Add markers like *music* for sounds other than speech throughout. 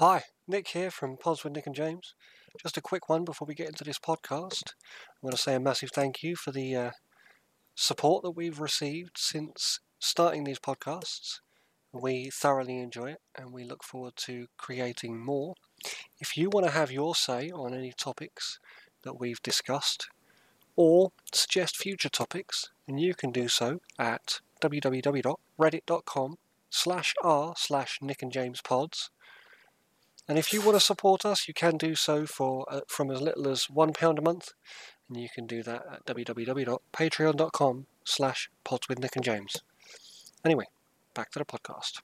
Hi, Nick here from Pods with Nick and James. Just a quick one before we get into this podcast. I want to say a massive thank you for the uh, support that we've received since starting these podcasts. We thoroughly enjoy it and we look forward to creating more. If you want to have your say on any topics that we've discussed or suggest future topics, then you can do so at www.reddit.com slash r slash Nick and James pods. And if you want to support us, you can do so for uh, from as little as one pound a month, and you can do that at www.patreon.com slash pods with Nick and James. Anyway, back to the podcast.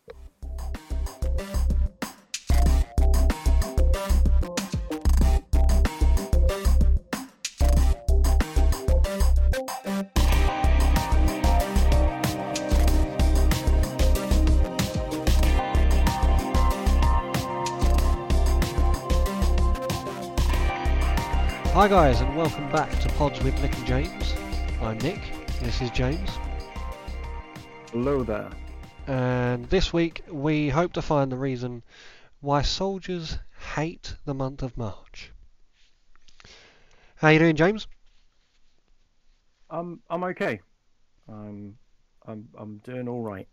Hi guys, and welcome back to Pods with Nick and James. I'm Nick. This is James. Hello there. And this week we hope to find the reason why soldiers hate the month of March. How you doing, James? I'm I'm okay. I'm I'm I'm doing all right.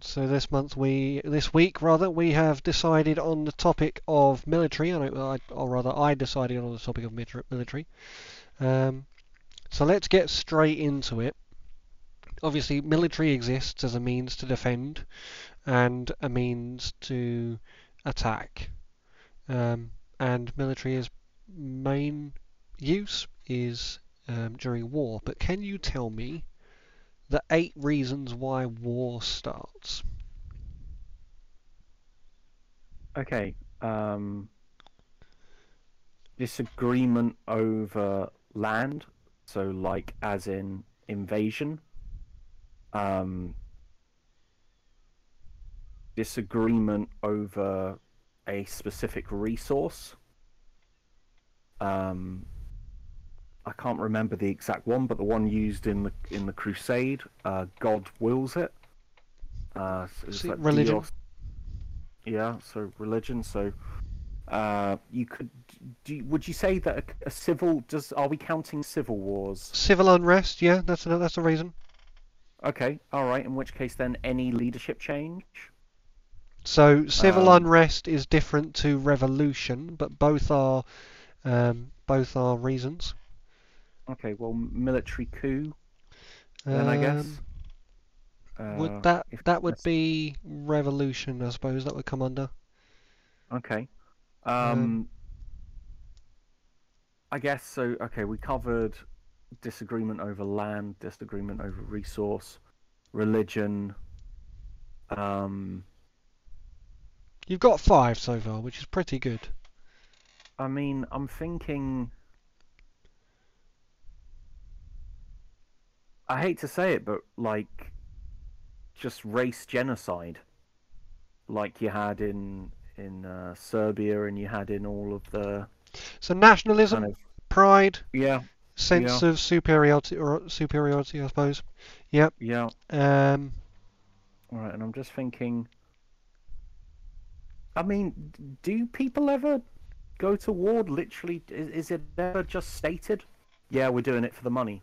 So this month we, this week rather, we have decided on the topic of military. I or rather, I decided on the topic of military. Um, so let's get straight into it. Obviously, military exists as a means to defend and a means to attack. Um, and military's main use is um, during war. But can you tell me the eight reasons why war starts? Okay. Um, disagreement over land, so like as in invasion. Um, disagreement over a specific resource. Um, I can't remember the exact one, but the one used in the in the Crusade, uh, God wills it. Uh, so it's like religion. Dios- Yeah, so religion. So, uh, you could do. Would you say that a, a civil does? Are we counting civil wars? Civil unrest, yeah, that's a, that's a reason. Okay, all right. In which case, then any leadership change. So civil Um, unrest is different to revolution, but both are um, both are reasons. Okay, well, military coup. Then I guess. Um, Uh, would that that would that's- be revolution? I suppose that would come under. Okay. Um, Um, I guess so. Okay, we covered disagreement over land, disagreement over resource, religion. Um, You've got five so far, which is pretty good. I mean, I'm thinking. I hate to say it, but like, just race genocide, like you had in in uh, Serbia and you had in all of the So nationalism, kind of pride, yeah, sense of superiority or superiority, I suppose. Yep. yeah. Um, All right, and I'm just thinking. I mean, do people ever go to war? Literally, is, is it ever just stated? Yeah, we're doing it for the money.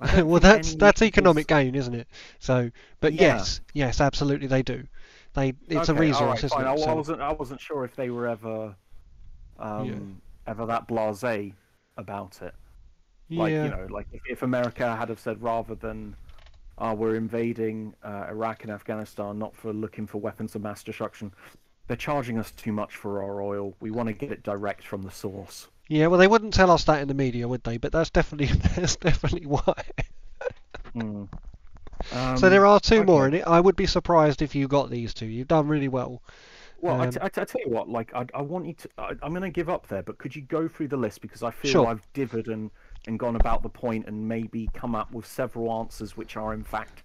Well, that's that's economic gain, isn't it? So, but Yeah. yes, yes, absolutely they do. They it's a resource, right, isn't fine. it? I, I wasn't. I wasn't sure if they were ever, um, ever that blasé about it. Like yeah. you know, like if, if America had have said rather than, "Ah, we're invading uh, Iraq and Afghanistan, not for looking for weapons of mass destruction," they're charging us too much for our oil. We want to get it direct from the source. Yeah, well, they wouldn't tell us that in the media, would they? But that's definitely *laughs* that's definitely why. Hmm. so there Um, are two more okay. in it. I would be surprised if you got these two. You've done really well. Well, I, Um, t- I, t- I tell you what, like I, I want you to. I, I'm going to give up there, but could you go through the list because I feel Sure. I've divered and and gone about the point and maybe come up with several answers which are in fact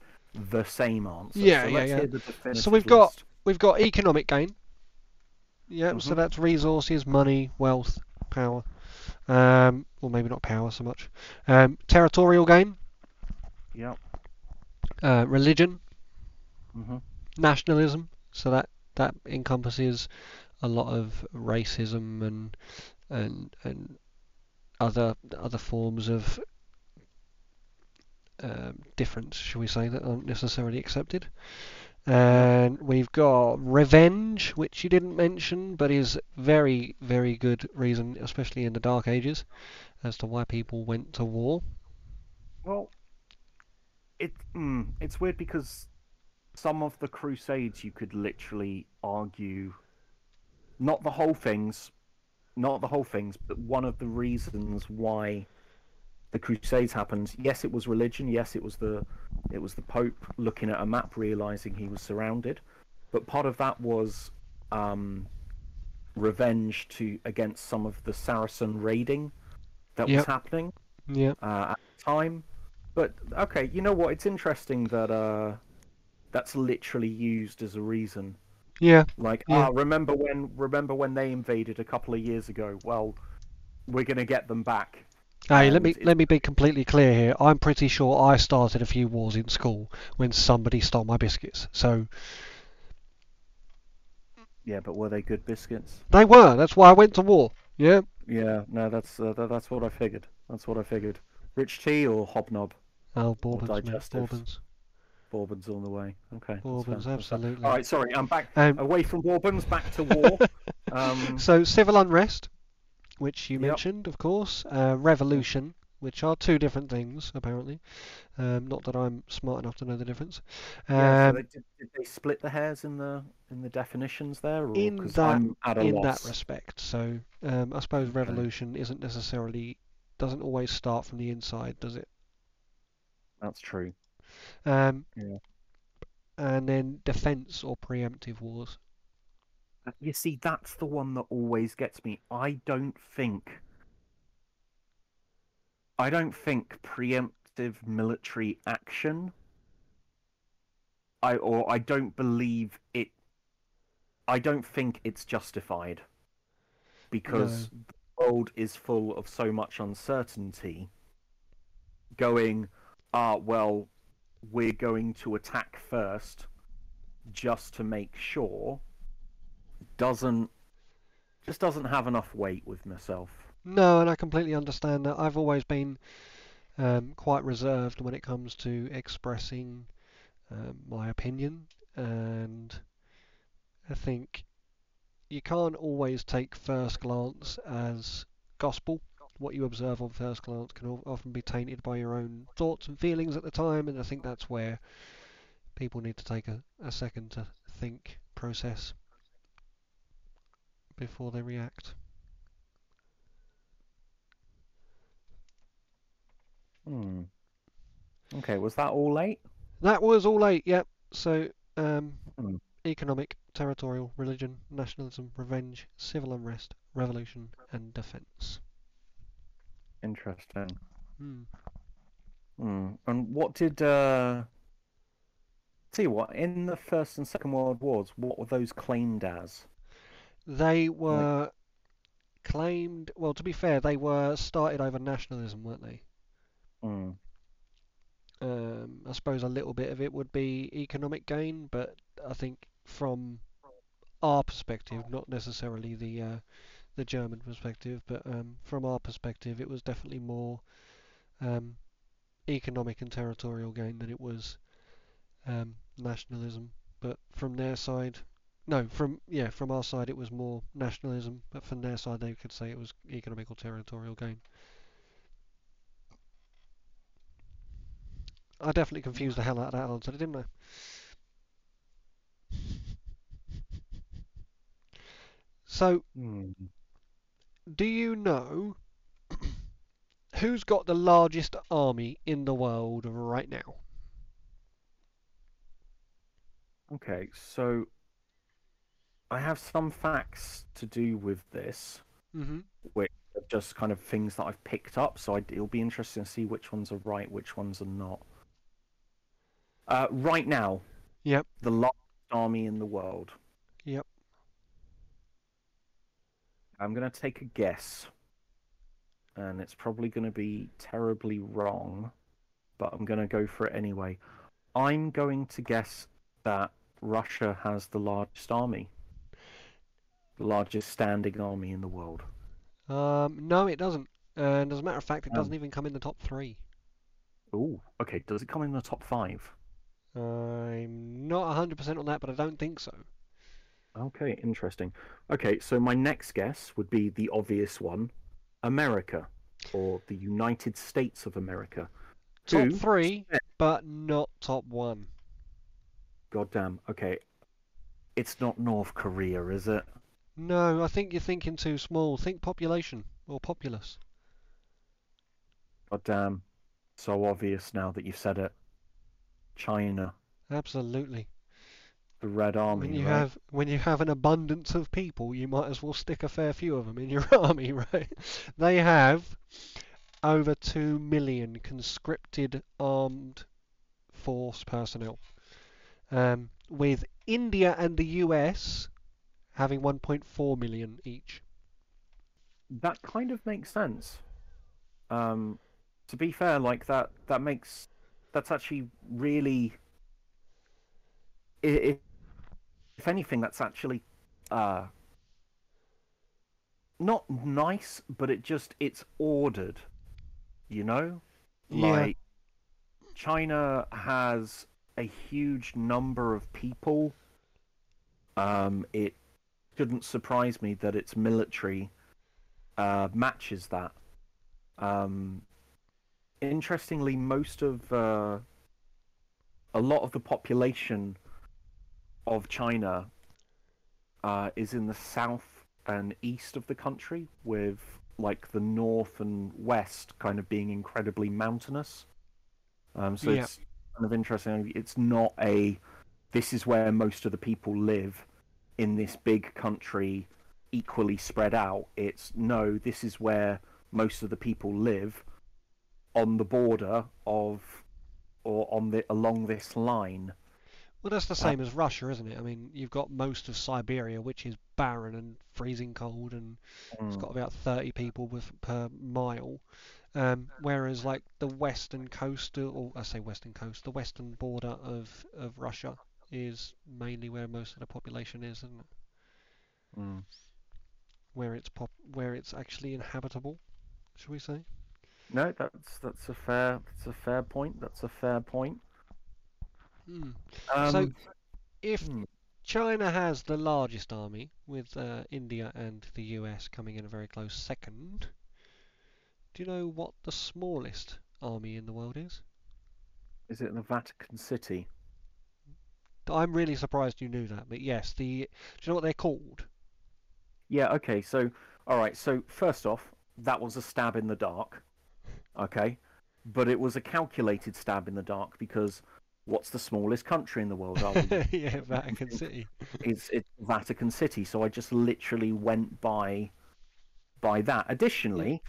the same answer. Yeah, so yeah, let's yeah. Definitive we've got- We've got economic gain. Yep. So Mhm. that's resources, money, wealth, power. Um, well, maybe not power so much. Um, territorial gain, Yeah. uh, religion, hmm nationalism. So that that encompasses a lot of racism and and and other other forms of um, difference, shall we say, that aren't necessarily accepted. And we've got revenge, which you didn't mention, but is very, very good reason, especially in the Dark Ages, as to why people went to war. Well, it mm, it's weird because some of the Crusades you could literally argue, not the whole things, not the whole things, but one of the reasons why the Crusades happened. Yes, it was religion. Yes, it was the it was the Pope looking at a map, realizing he was surrounded. But part of that was um, revenge to against some of the Saracen raiding that Yep. was happening Yeah. uh, at the time. But okay, you know what? It's interesting that uh, that's literally used as a reason. Yeah. Like, Yeah. ah, remember when? Remember when they invaded a couple of years ago? Well, we're gonna get them back. Hey, let me it- let me be completely clear here. I'm pretty sure I started a few wars in school when somebody stole my biscuits. So Yeah, but were they good biscuits? they were. That's why I went to war. Yeah. Yeah, no, that's uh, that, that's what I figured. That's what I figured. Rich tea or hobnob? Oh, Bourbons, digestives. Bourbons. Bourbon's on the way. Okay. Bourbons, fair, that's fair. absolutely. All right, sorry, I'm back Um, away from Bourbons, back to war. *laughs* um, So civil unrest, which you Yep. mentioned, of course, uh, revolution, which are two different things apparently. Um, not that I'm smart enough to know the difference. yeah, Um, so they, did, did they split the hairs in the in the definitions there? Or, In that- I'm at a in loss. that respect. So um, I suppose Okay. revolution isn't necessarily doesn't always start from the inside, does it? That's true. Um, Yeah. And then defense or preemptive wars. You see, that's the one that always gets me. I don't think. I don't think preemptive military action. I or I don't believe it. I don't think it's justified. Because the world is full of so much uncertainty. Going, ah, well, we're going to attack first, just to make sure doesn't just doesn't have enough weight with myself. No, and I completely understand that. I've always been um, quite reserved when it comes to expressing um, my opinion, and I think you can't always take first glance as gospel. What you observe on first glance can often be tainted by your own thoughts and feelings at the time, and I think that's where people need to take a, a second to think, process before they react. Hmm. Okay, was that all late? That was all eight, yep. So, um, Hmm. economic, territorial, religion, nationalism, revenge, civil unrest, revolution, and defence. Interesting. Hmm. Hmm. And what did uh you what, in the First and Second World Wars, what were those claimed as? They were claimed, well, to be fair, they were started over nationalism, weren't they? Hmm. Um, I suppose a little bit of it would be economic gain, but I think from our perspective, not necessarily the uh, the German perspective, but um, from our perspective, it was definitely more um, economic and territorial gain than it was um, nationalism. But from their side, no, from yeah, from our side, it was more nationalism, but from their side, they could say it was economic or territorial gain. I definitely confused the hell out of that answer, didn't I? So, Hmm. do you know *clears throat* who's got the largest army in the world right now? Okay, so I have some facts to do with this, Mm-hmm. which are just kind of things that I've picked up. So I, it'll be interesting to see which ones are right, which ones are not. Uh, right now, Yep. the largest army in the world. Yep. I'm going to take a guess, and it's probably going to be terribly wrong, but I'm going to go for it anyway. I'm going to guess that Russia has the largest army, the largest standing army in the world. Um, no, it doesn't. And as a matter of fact, it Oh. doesn't even come in the top three. Ooh, okay. Does it come in the top five? I'm not 100% on that, but I don't think so. Okay, interesting. Okay, so my next guess would be the obvious one America, or the United States of America. Top Who- three, but not top one. Goddamn. Okay. It's not North Korea, is it? No, I think you're thinking too small. Think population or populace. God damn. So obvious now that you've said it. China, Absolutely. the Red Army. When you right? have when you have an abundance of people, you might as well stick a fair few of them in your *laughs* army, right? They have over two million conscripted armed force personnel, um, with India and the US having 1.4 million each. that kind of makes sense. Um, to be fair, like that, that makes that's actually really. If, if anything, that's actually uh, not nice, but it just it's ordered. You know, Yeah. like China has a huge number of people. Um, it shouldn't surprise me that its military uh, matches that. Um, interestingly, most of uh, a lot of the population of China uh, is in the south and east of the country, with like the north and west kind of being incredibly mountainous. Um, so Yeah. it's kind of interesting. It's not a this is where most of the people live in this big country equally spread out. It's no, this is where most of the people live on the border of or on the along this line. Well, that's the same as Russia, isn't it? I mean, you've got most of Siberia, which is barren and freezing cold, and it's got about 30 people with, per mile. Um, whereas, like the western coast, or I say western coast, the western border of, of Russia is mainly where most of the population is, isn't it? Mm. Where it's pop, where it's actually inhabitable, shall we say? No, that's that's a fair that's a fair point. That's a fair point. Hmm. Um, So, if hmm. China has the largest army, with uh, India and the US coming in a very close second. Do you know what the smallest army in the world is? is it in the Vatican City? I'm really surprised you knew that, but yes, the. Do you know what they're called? Yeah. Okay. So, all right. So first off, that was a stab in the dark. Okay, but it was a calculated stab in the dark because what's the smallest country in the world? Are we? *laughs* yeah, Vatican City. it's it's Vatican City. So I just literally went by by that. Additionally,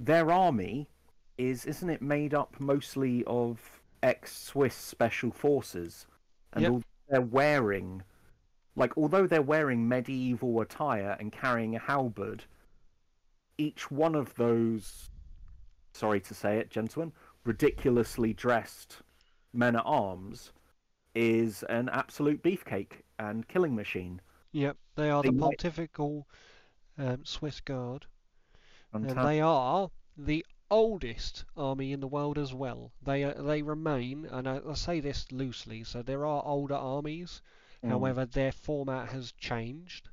their army is isn't it made up mostly of ex-Swiss special forces, and Yep. they're wearing, like although they're wearing medieval attire and carrying a halberd, each one of those, sorry to say it, gentlemen, ridiculously dressed men at arms is an absolute beefcake and killing machine. Yep, they are the They might- Pontifical um, Swiss Guard, and they are the oldest army in the world as well. They uh, they remain, and I, I say this loosely, so there are older armies. Mm. However, their format has changed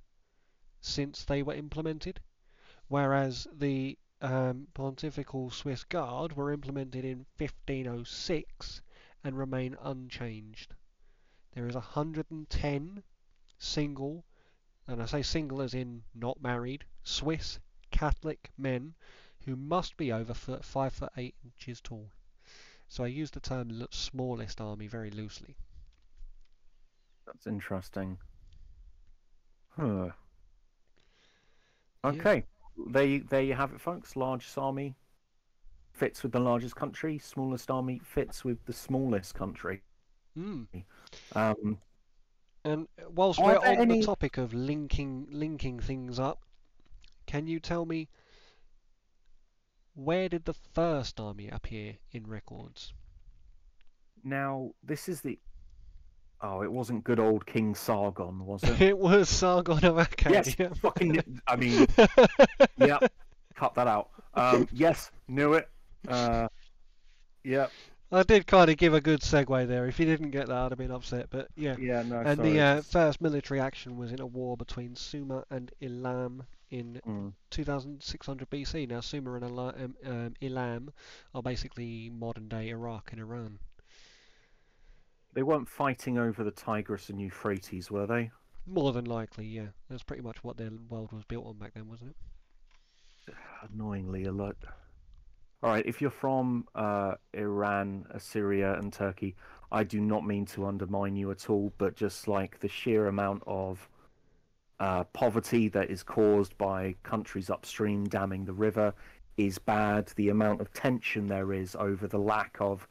since they were implemented, whereas the um, Pontifical Swiss Guard were implemented in 1506 and remain unchanged. There is 110 single, and I say single as in not married, Swiss Catholic men who must be over foot, 5 foot 8 inches tall. So I use the term smallest army very loosely. That's interesting. Huh. Yeah. Okay. There, you, there you have it, folks. Largest army fits with the largest country. Smallest army fits with the smallest country. Hmm. Um, And whilst we're on any- the topic of linking linking things up, can you tell me where did the first army appear in records? now, this is the. Oh, it wasn't good old King Sargon, was it? *laughs* It was Sargon of Akkad. yes, yeah. fucking. *laughs* I mean, yeah, cut that out. Um, yes, knew it. Uh, yeah, I did kind of give a good segue there. If you didn't get that, I'd have been upset. But yeah. yeah, no. And sorry, the uh, first military action was in a war between Sumer and Elam in mm, 2600 BC. Now, Sumer and um, um, Elam are basically modern day Iraq and Iran. they weren't fighting over the Tigris and Euphrates, were they? More than likely, yeah. That's pretty much what their world was built on back then, wasn't it? *sighs* Annoyingly a lot. All right, if you're from uh, Iran, Assyria, and Turkey, I do not mean to undermine you at all, but just like the sheer amount of uh, poverty that is caused by countries upstream damming the river is bad. The amount of tension there is over the lack of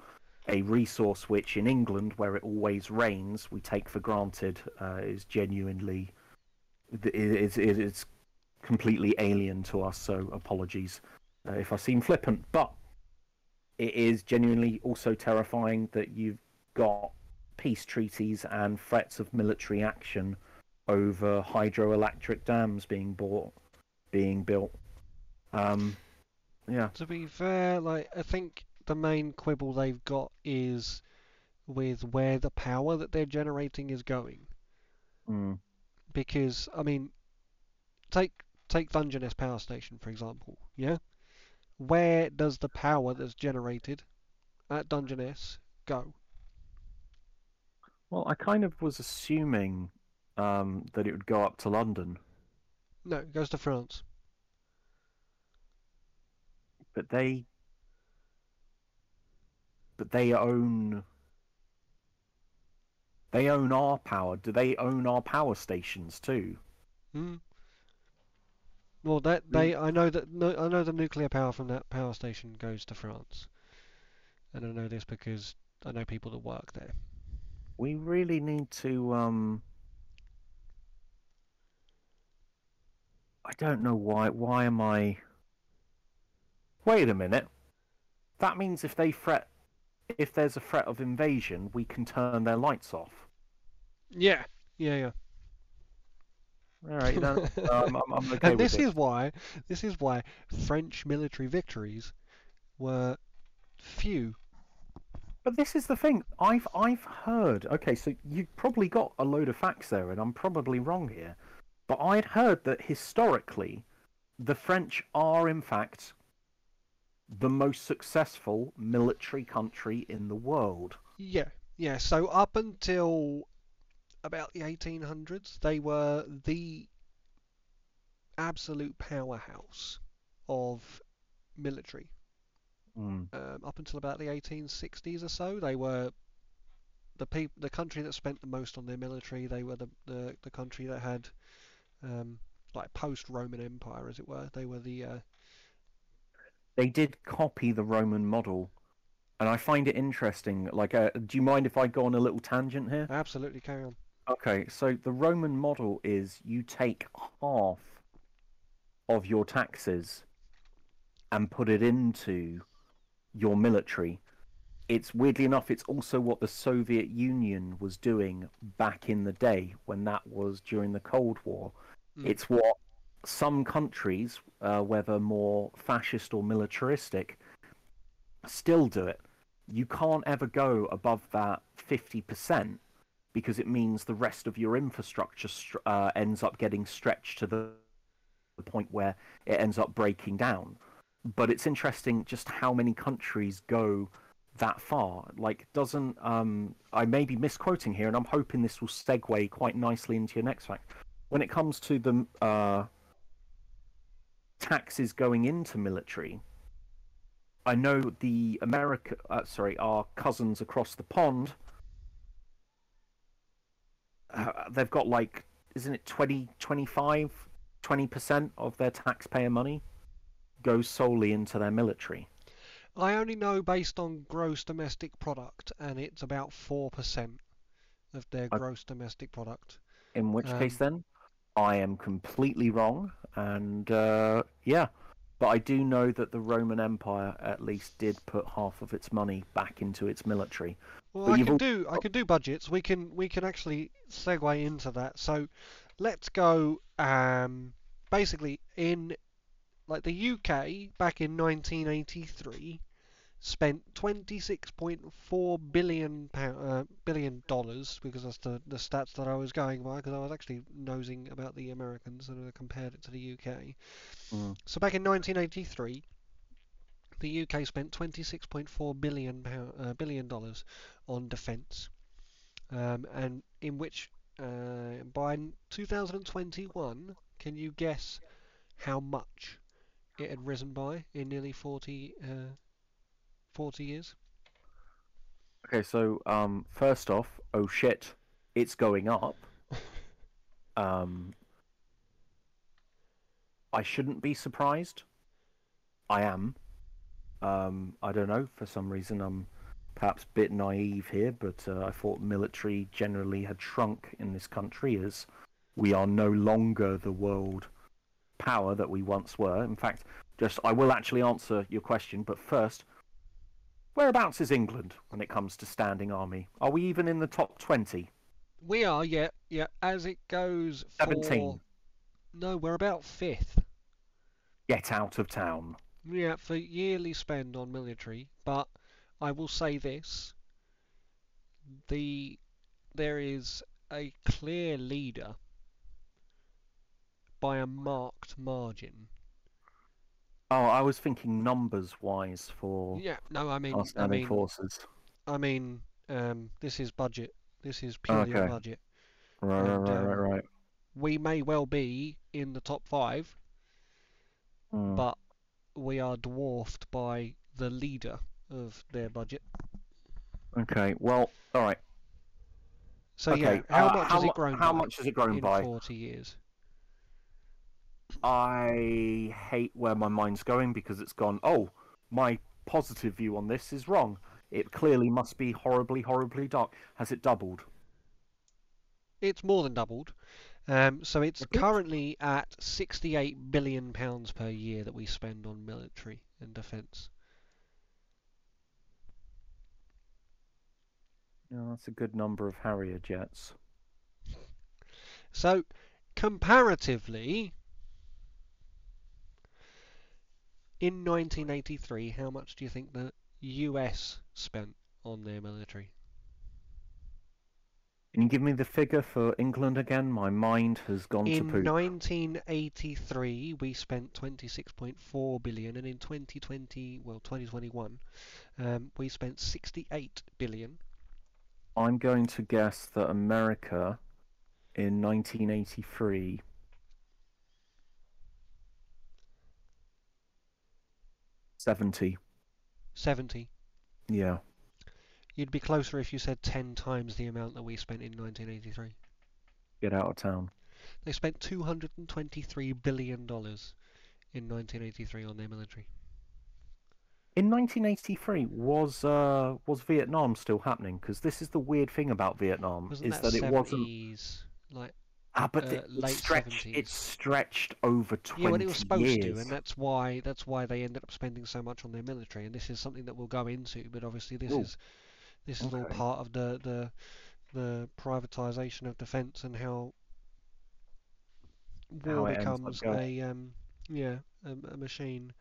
a resource which in England, where it always rains, we take for granted, uh, is genuinely it is it is completely alien to us. So apologies uh, if I seem flippant, but it is genuinely also terrifying that you've got peace treaties and threats of military action over hydroelectric dams being bought, being built. Um, yeah, To be fair, like I think the main quibble they've got is with where the power that they're generating is going. mm, Because I mean, take take Dungeness Power Station for example. Yeah, where does the power that's generated at Dungeness go? well, I kind of was assuming um, that it would go up to London, No, it goes to France. but they, but they own. They own our power. Do they own our power stations too? Hmm. Well, that they I know that no, I know the nuclear power from that power station goes to France, and I know this because I know people that work there. We really need to. Um, I don't know why. Why am I? Wait a minute. That means if they threat, if there's a threat of invasion, we can turn their lights off. Yeah, yeah, yeah. All right, then. *laughs* um, I'm, I'm okay and this it. is why this is why French military victories were few. But this is the thing. I've I've heard. Okay, so you've probably got a load of facts there, and I'm probably wrong here. But I'd heard that historically, the French are in fact the most successful military country in the world. Yeah, yeah. So up until about the 1800s, they were the absolute powerhouse of military. Mm. Um, up until about the 1860s or so, they were the peop- the country that spent the most on their military. They were the the, the country that had um, like post-Roman Empire, as it were. They were the uh, They did copy the Roman model, and I find it interesting. Like, uh, do you mind if I go on a little tangent here? absolutely carry on. Okay, so the Roman model is you take half of your taxes and put it into your military. It's weirdly enough, it's also what the Soviet Union was doing back in the day when that was during the Cold War. Mm. It's what some countries, uh, whether more fascist or militaristic, still do it. You can't ever go above that 50% because it means the rest of your infrastructure str- uh, ends up getting stretched to the, the point where it ends up breaking down. But it's interesting just how many countries go that far. Like, doesn't um, I may be misquoting here, and I'm hoping this will segue quite nicely into your next fact. When it comes to the uh, taxes going into military, I know the America, uh, sorry, our cousins across the pond uh, they've got like isn't it 20 25 20% of their taxpayer money goes solely into their military I only know based on gross domestic product, and it's about four percent of their gross domestic product. in which case Um, then i am completely wrong and uh, yeah but i do know that the roman empire at least did put half of its money back into its military Well, But I can do I can do budgets. We can we can actually segue into that. So let's go um basically in like the UK back in 1983 spent 26.4 billion pound, uh, billion dollars because that's the, the stats that I was going by because I was actually nosing about the Americans and I compared it to the UK. Mm. So back in 1983 the UK spent 26.4 billion pound, uh, billion dollars on defence, um, and in which uh, by 2021, can you guess how much it had risen by in nearly 40, uh, 40 years? Okay, so um, first off, oh shit, it's going up. *laughs* um, I shouldn't be surprised. I am. Um, I don't know. For some reason, I'm perhaps a bit naive here, but uh, I thought military generally had shrunk in this country as we are no longer the world power that we once were. In fact, just I will actually answer your question, but first, Whereabouts is England when it comes to standing army? Are we even in the top 20? We are, yeah, yeah. As it goes for 17. no, we're about fifth. Get out of town. Yeah, for yearly spend on military, but I will say this: the there is a clear leader by a marked margin. Oh, I was thinking numbers wise for Yeah, no, I mean, I mean, forces. I mean, um, this is budget. This is purely Okay. budget. Right, right, and, right, right, um, right. We may well be in the top five, Mm. but we are dwarfed by the leader of their budget. Okay, well, all right. So okay, yeah, how uh, much how, has it grown How by much has it grown in by? 40 years? I hate where my mind's going because it's gone. Oh, my positive view on this is wrong. It clearly must be horribly, horribly dark. Has it doubled? It's more than doubled. Um, so it's currently at 68 billion pounds per year that we spend on military and defence. Yeah, that's a good number of Harrier jets. So comparatively, in 1983, how much do you think the US spent on their military? Can you give me the figure for England again? My mind has gone to poo. In 1983, we spent 26.4 billion, and in 2020, well, 2021, um, we spent 68 billion. I'm going to guess that America in 1983 70. 70. Yeah. You'd be closer if you said 10 times the amount that we spent in 1983. Get out of town. They spent 223 billion dollars in 1983 on their military. In 1983, was uh, was Vietnam still happening? Because this is the weird thing about Vietnam Wasn't is that, that, it wasn't. Like, Ah, but uh, it, it late stretched. 70s? It stretched over 20 yeah, well, it was supposed years. to, and that's why that's why they ended up spending so much on their military. And this is something that we'll go into, but obviously this Ooh. is this is all part of the the the privatization of defence and how How war up becomes a um yeah a, a machine.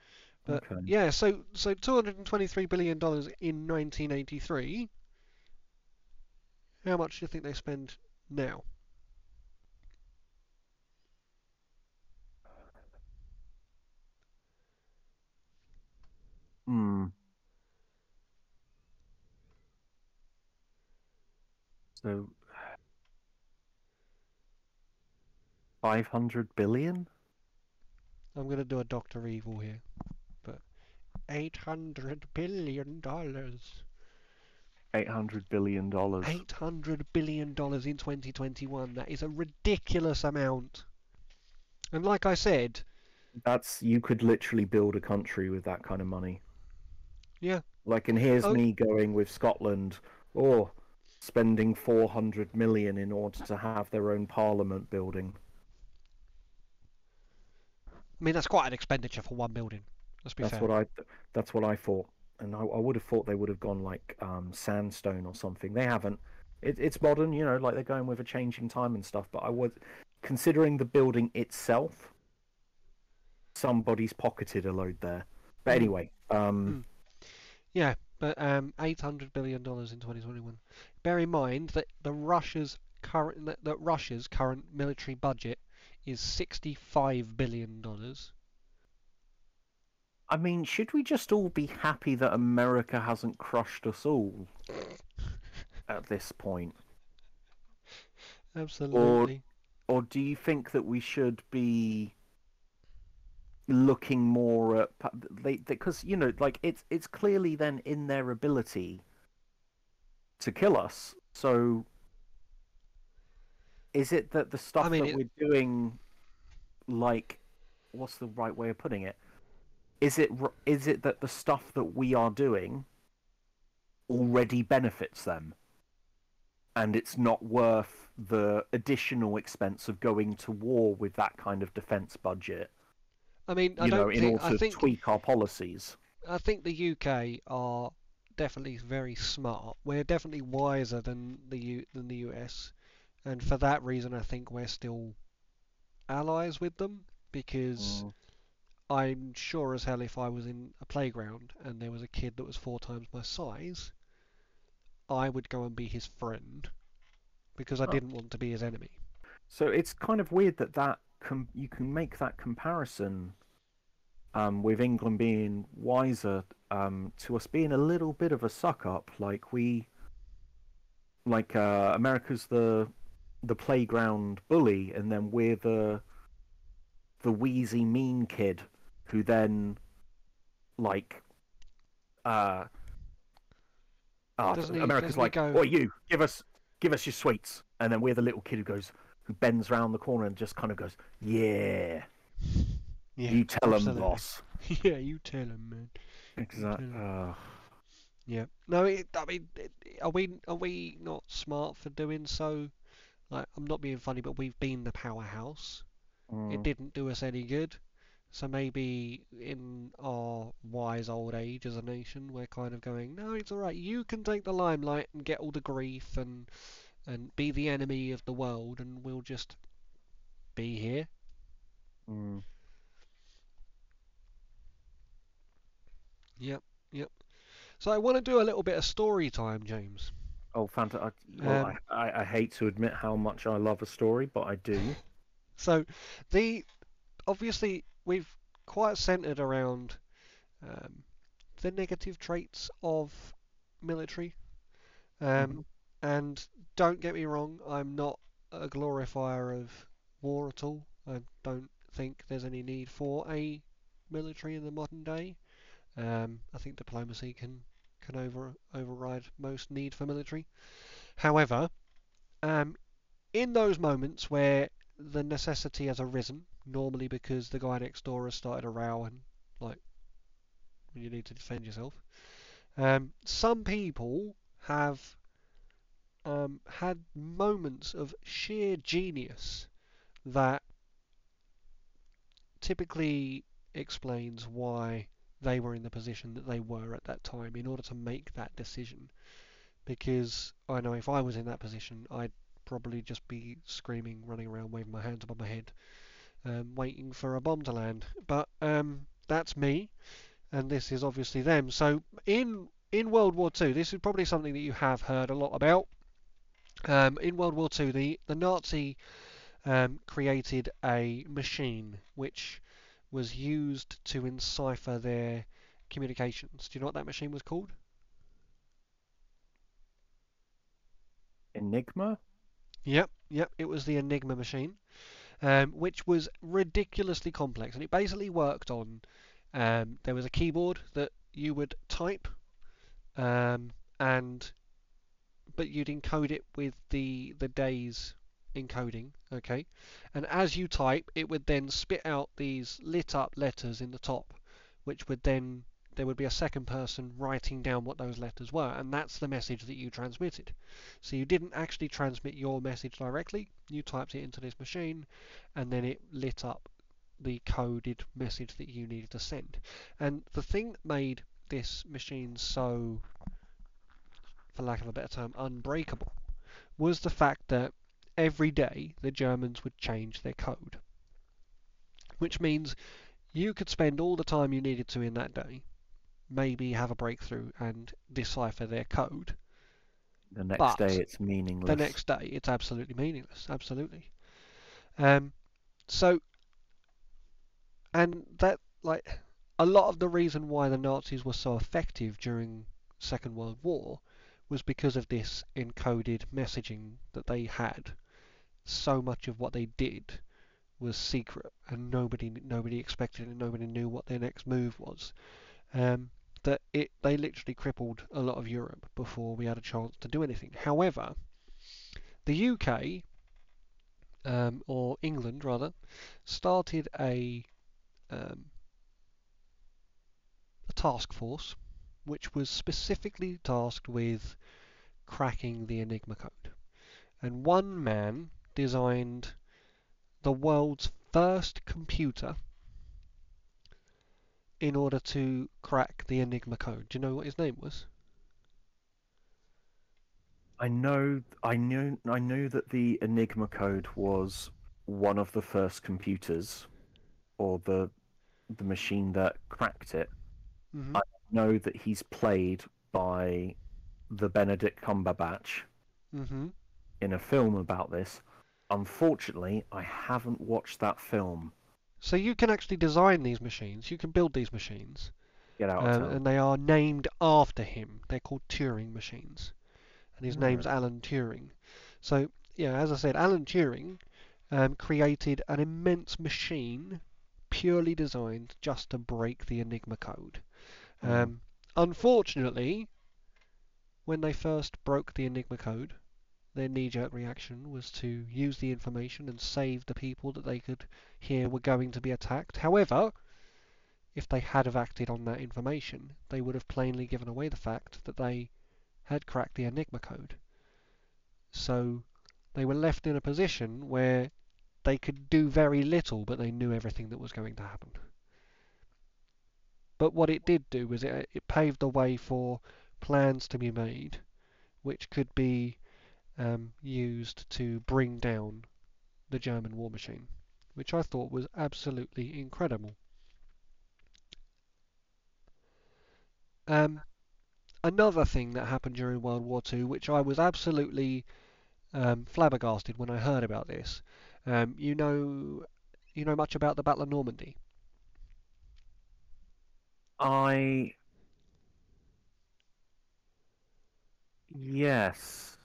But Okay. yeah, so so 223 billion dollars in 1983. How much do you think they spend now? Hmm. So, 500 billion? I'm gonna do a Doctor Evil here, but 800 billion dollars. 800 billion dollars. 800 billion dollars in 2021. That is a ridiculous amount. And like I said, That's you could literally build a country with that kind of money. Yeah. Like, and here's Oh. me going with Scotland, or spending 400 million in order to have their own parliament building. I mean that's quite an expenditure for one building. Let's be That's fair. what I. That's what I thought. and I, I would have thought they would have gone like um, sandstone or something. They haven't. It, it's modern, you know, like they're going with a changing time and stuff. But I was considering the building itself. Somebody's pocketed a load there. But Mm. anyway, um, Yeah, but um, eight hundred billion dollars in 2021. Bear in mind that the Russia's current that, that Russia's current military budget is 65 billion dollars. I mean, should we just all be happy that America hasn't crushed us all *laughs* at this point? Absolutely. or do you think that we should be looking more at they because you know like it's it's clearly then in their ability to kill us. So is it that the stuff mean, that it- we're doing like what's the right way of putting it? Is it is it that the stuff that we are doing already benefits them? And it's not worth the additional expense of going to war with that kind of defense budget I mean, I you know don't in think order I to think tweak our policies I think the UK are definitely very smart. We're definitely wiser than the U, than the US, and for that reason, I think we're still allies with them because Mm. I'm sure as hell if I was in a playground and there was a kid that was four times my size, I would go and be his friend because I Oh. didn't want to be his enemy. So it's kind of weird that that com- you can make that comparison um, with England being wiser um, to us being a little bit of a suck up. Like we, like uh, America's the the playground bully, and then we're the the wheezy mean kid who then like uh, uh America's he like, go- "Oh, you give us give us your sweets," and then we're the little kid who goes who bends round the corner and just kind of goes, "Yeah, Yeah, you tell absolutely. boss." *laughs* yeah, you tell him, man. Exactly. Yeah. No, it, I mean, it, are we are we not smart for doing so? Like, I'm not being funny, but we've been the powerhouse. Mm. It didn't do us any good. So maybe in our wise old age as a nation, we're kind of going, no, it's all right. You can take the limelight and get all the grief and and be the enemy of the world, and we'll just be here. Mm. Yep, yep. So I want to do a little bit of story time, James. Oh, fantastic! Well, Um, I, I, I hate to admit how much I love a story, but I do. *laughs* So the obviously we've quite centered around um, the negative traits of military. Um, And don't get me wrong, I'm not a glorifier of war at all. I don't think there's any need for a military in the modern day. Um, I think diplomacy can can over override most need for military. However, um, in those moments where the necessity has arisen, normally because the guy next door has started a row and like you need to defend yourself. Um, some people have um, had moments of sheer genius that typically explains why they were in the position that they were at that time in order to make that decision. Because I know if I was in that position, I'd probably just be screaming, running around, waving my hands above my head, um, waiting for a bomb to land. But um, that's me, and this is obviously them. So in in World War Two, this is probably something that you have heard a lot about. Um, in World War Two, the the Nazi um, created a machine which was used to encipher their communications. Do you know what that machine was called? Enigma. Yep, yep, it was the Enigma machine, um, which was ridiculously complex, and it basically worked on. Um, there was a keyboard that you would type, um, and but you'd encode it with the the day's encoding, okay, and as you type, it would then spit out these lit up letters in the top, which would then there would be a second person writing down what those letters were, and that's the message that you transmitted. So you didn't actually transmit your message directly, you typed it into this machine, and then it lit up the coded message that you needed to send. And the thing that made this machine so, for lack of a better term, unbreakable was the fact that every day the Germans would change their code. Which means you could spend all the time you needed to in that day, maybe have a breakthrough and decipher their code. The next But day it's meaningless. The next day, it's absolutely meaningless. Absolutely. Um, so, and that like a lot of the reason why the Nazis were so effective during Second World War was because of this encoded messaging that they had. So much of what they did was secret, and nobody nobody expected it. Nobody knew what their next move was. Um, that it they literally crippled a lot of Europe before we had a chance to do anything. However, the UK um, or England rather started a um, a task force which was specifically tasked with cracking the Enigma code. And one man designed the world's first computer in order to crack the Enigma code. Do you know what his name was? I know, I knew, I knew that the Enigma code was one of the first computers, or the the machine that cracked it. Mm-hmm. I know that he's played by the Benedict Cumberbatch Mm-hmm. in a film about this. Unfortunately, I haven't watched that film. So you can actually design these machines. You can build these machines, Get out of um, and they are named after him. They're called Turing machines, and his name's Right. Alan Turing. So yeah, as I said, Alan Turing um, created an immense machine purely designed just to break the Enigma code. Um, unfortunately, when they first broke the Enigma code, their knee-jerk reaction was to use the information and save the people that they could hear were going to be attacked. However, if they had have acted on that information, they would have plainly given away the fact that they had cracked the Enigma code. So they were left in a position where they could do very little, but they knew everything that was going to happen. But what it did do was it, it paved the way for plans to be made, which could be um, used to bring down the German war machine, which I thought was absolutely incredible. Um, another thing that happened during World War II, which I was absolutely um, flabbergasted when I heard about this. Um, you know, you know much about the Battle of Normandy? I yes.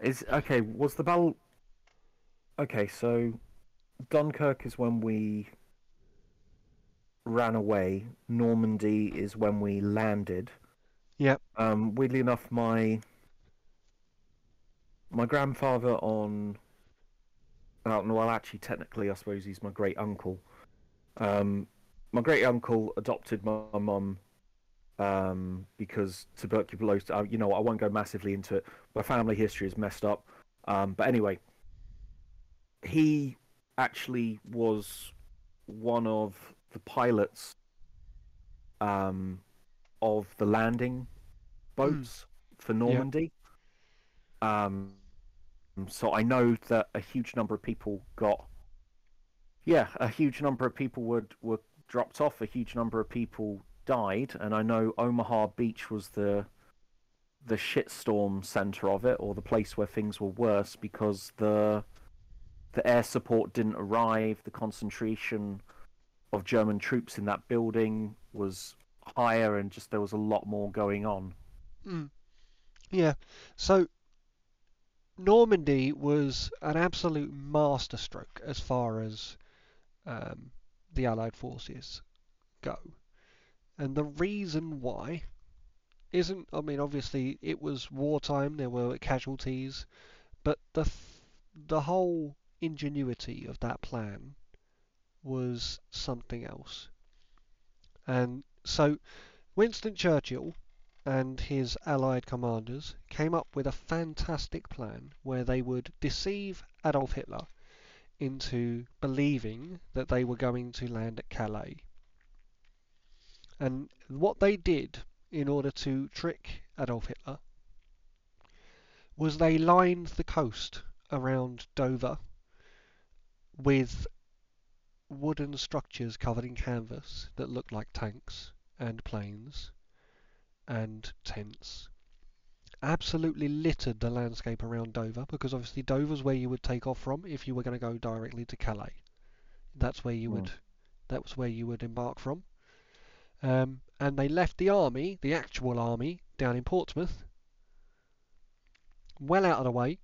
Is okay. Was the battle? Okay, so Dunkirk is when we ran away. Normandy is when we landed. Yep. Um, weirdly enough, my my grandfather on. Uh, well, actually, technically, I suppose he's my great uncle. Um, my great uncle adopted my mum um, because tuberculosis. Uh, you know, I won't go massively into it. My family history is messed up. Um, but anyway, he actually was one of the pilots um, of the landing boats for Normandy. Um, so I know that a huge number of people got. Yeah, a huge number of people were were dropped off. A huge number of people died, and I know Omaha Beach was the the shitstorm center of it, or the place where things were worse because the the air support didn't arrive. The concentration of German troops in that building was higher, and just there was a lot more going on. Mm. Yeah. So Normandy was an absolute masterstroke as far as um, the Allied forces go. And the reason why isn't, I mean, obviously it was wartime, there were casualties, but the the whole ingenuity of that plan was something else. And so Winston Churchill and his allied commanders came up with a fantastic plan where they would deceive Adolf Hitler into believing that they were going to land at Calais. And what they did in order to trick Adolf Hitler was they lined the coast around Dover with wooden structures covered in canvas that looked like tanks and planes and tents. Absolutely littered the landscape around Dover because obviously Dover's where you would take off from if you were going to go directly to Calais. That's where you Hmm. would that was where you would embark from. Um, and they left the army, the actual army, down in Portsmouth, well out of the way,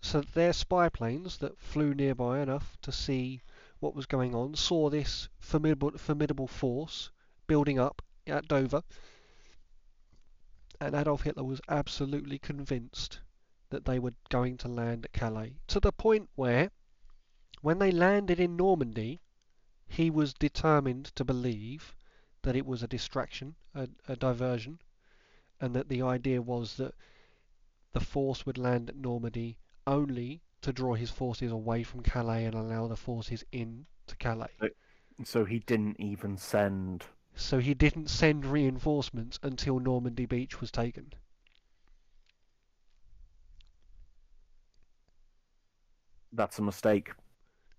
so that their spy planes that flew nearby enough to see what was going on saw this formidable, formidable force building up at Dover. And Adolf Hitler was absolutely convinced that they were going to land at Calais, to the point where, when they landed in Normandy, he was determined to believe that it was a distraction, a, a diversion, and that the idea was that the force would land at Normandy only to draw his forces away from Calais and allow the forces in to Calais. So he didn't even send. So he didn't send reinforcements until Normandy Beach was taken. That's a mistake.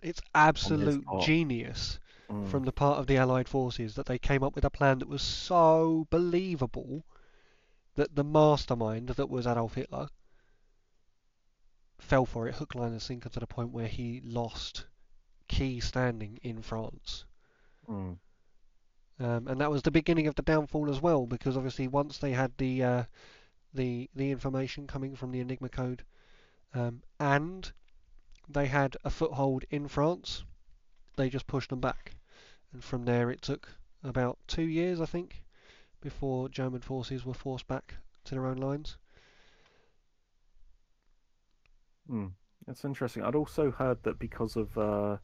It's absolute genius Mm. from the part of the Allied forces that they came up with a plan that was so believable that the mastermind that was Adolf Hitler fell for it hook, line, and sinker to the point where he lost key standing in France. Mm. Um, and that was the beginning of the downfall as well, because obviously once they had the uh, the the information coming from the Enigma code, um, and they had a foothold in France, they just pushed them back, and from there it took about two years, I think, before German forces were forced back to their own lines. Mm. That's interesting. I'd also heard that because of, uh,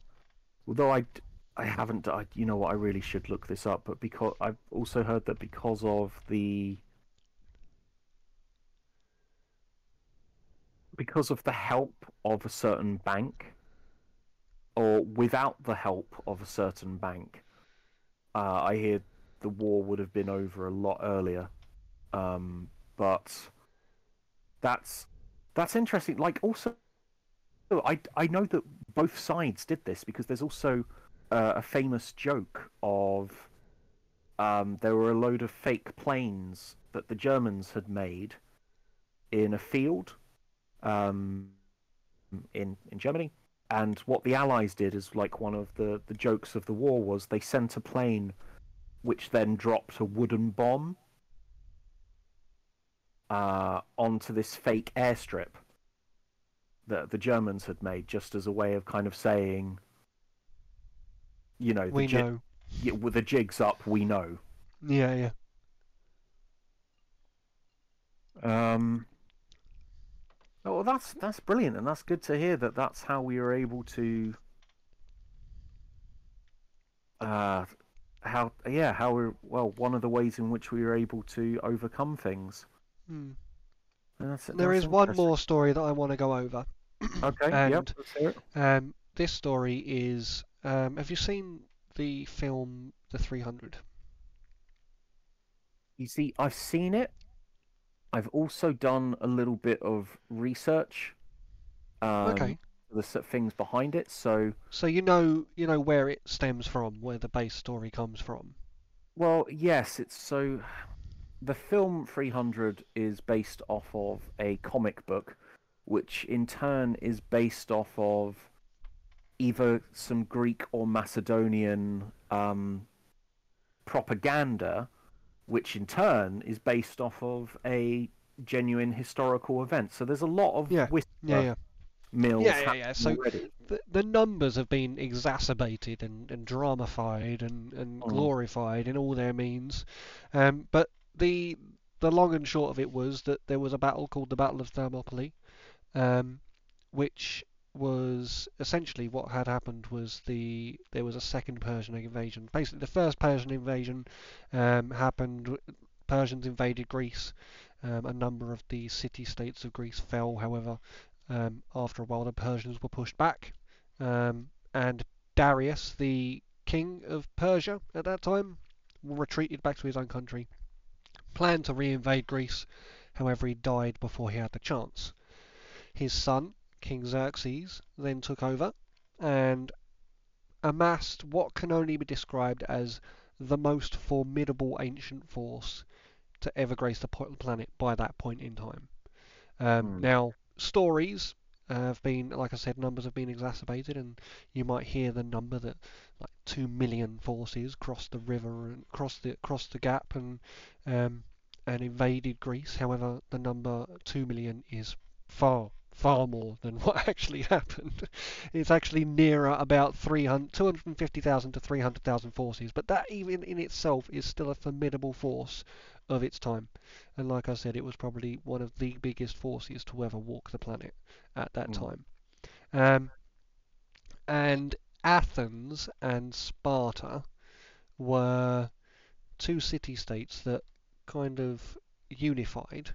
although I, I haven't, I, you know what, I really should look this up, but because I've also heard that because of the, because of the help of a certain bank, or without the help of a certain bank, uh, I hear the war would have been over a lot earlier. Um, but that's that's interesting. Like also, I I know that both sides did this because there's also uh, a famous joke of um, there were a load of fake planes that the Germans had made in a field um, in in Germany, and what the Allies did is like one of the the jokes of the war was they sent a plane which then dropped a wooden bomb uh, onto this fake airstrip that the Germans had made, just as a way of kind of saying, you know, the We ji- know. yeah, with the jigs up, we know. Yeah, yeah. Um, oh, well, that's that's brilliant, and that's good to hear that that's how we were able to. Uh, how yeah, how we well one of the ways in which we were able to overcome things. Hmm. That's, There that's is one more story that I want to go over. Okay, *coughs* and- yep, let's hear it. Um, this story is. Um, have you seen the film The 300? You see, I've seen it. I've also done a little bit of research. Um, okay. The things behind it. So, So you know you know where it stems from, where the base story comes from. well, yes, it's so. The film 300 is based off of a comic book, which in turn is based off of either some Greek or Macedonian um, propaganda, which in turn is based off of a genuine historical event. So there's a lot of Yeah, whisper Yeah, yeah. mills Yeah, yeah, yeah, so- already. The, the numbers have been exacerbated and, and dramified and, and Mm. glorified in all their means. Um, but the the long and short of it was that there was a battle called the Battle of Thermopylae, um, which was essentially what had happened was the there was a second Persian invasion. Basically, the first Persian invasion um, happened. Persians invaded Greece. Um, a number of the city-states of Greece fell, however, um, after a while the Persians were pushed back, um, and Darius, the king of Persia at that time, retreated back to his own country, planned to reinvade Greece. However, he died before he had the chance. His son, King Xerxes, then took over and amassed what can only be described as the most formidable ancient force to ever grace the planet by that point in time. Um, Hmm. Now, stories have been, like I said, numbers have been exacerbated, and you might hear the number that like two million forces crossed the river and crossed the crossed the gap and um, and invaded Greece. However, the number two million is far far more than *laughs* what actually happened. It's actually nearer about 300, 250,000 to 300,000 forces, but that even in itself is still a formidable force of its time. And like I said, it was probably one of the biggest forces to ever walk the planet at that Mm. time. Um, and Athens and Sparta were two city-states that kind of unified.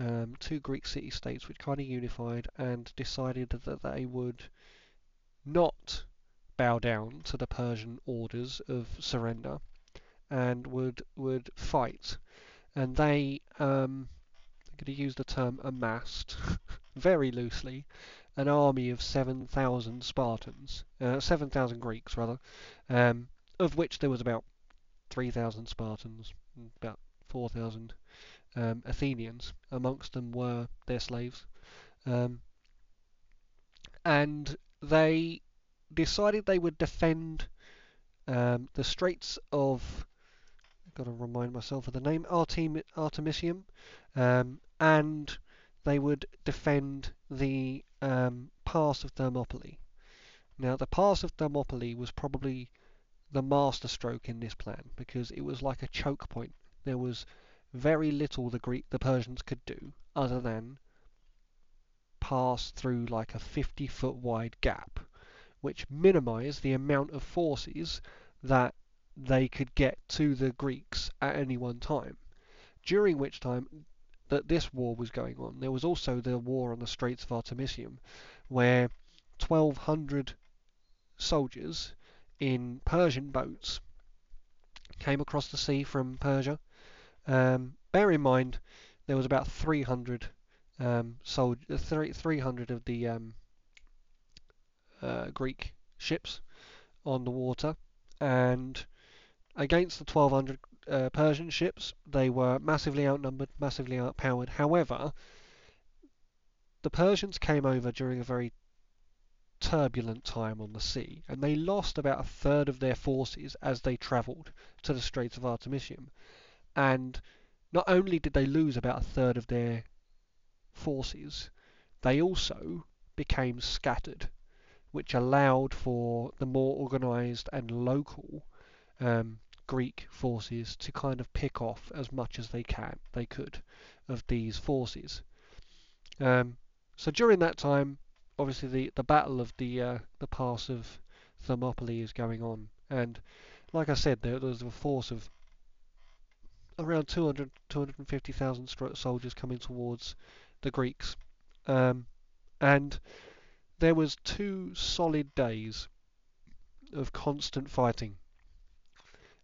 Um, two Greek city-states which kind of unified and decided that they would not bow down to the Persian orders of surrender and would would fight. And they, um, I'm going to use the term amassed *laughs* very loosely, an army of 7,000 Spartans, uh, 7,000 Greeks rather, um, of which there was about 3,000 Spartans, about 4,000 um, Athenians. Amongst them were their slaves. Um, and they decided they would defend um, the Straits of. I've got to remind myself of the name Artem- Artemisium, um, and they would defend the um, pass of Thermopylae. Now, the pass of Thermopylae was probably the masterstroke in this plan because it was like a choke point. There was very little the Greek, the Persians could do other than pass through like a 50 foot wide gap, which minimized the amount of forces that they could get to the Greeks at any one time. During which time that this war was going on, there was also the war on the Straits of Artemisium, where 1,200 soldiers in Persian boats came across the sea from Persia. Um, bear in mind, there was about 300 um, sold, uh, 300 of the um, uh, Greek ships on the water, and against the 1200 uh, Persian ships, they were massively outnumbered, massively outpowered. However, the Persians came over during a very turbulent time on the sea, and they lost about a third of their forces as they travelled to the Straits of Artemisium. And not only did they lose about a third of their forces, they also became scattered, which allowed for the more organised and local um, Greek forces to kind of pick off as much as they can they could of these forces. Um, so during that time, obviously the, the battle of the uh, the pass of Thermopylae is going on, and like I said, there, there was a force of around 200 250,000 soldiers coming towards the Greeks, um, and there was two solid days of constant fighting,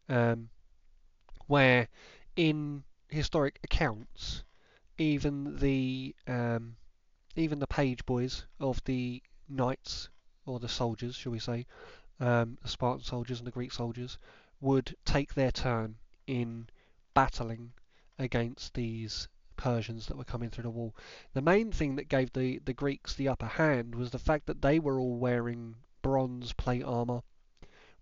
um, where in historic accounts, even the um, even the page boys of the knights or the soldiers, shall we say, um, the Spartan soldiers and the Greek soldiers, would take their turn in battling against these Persians that were coming through the wall. The main thing that gave the, the Greeks the upper hand was the fact that they were all wearing bronze plate armor,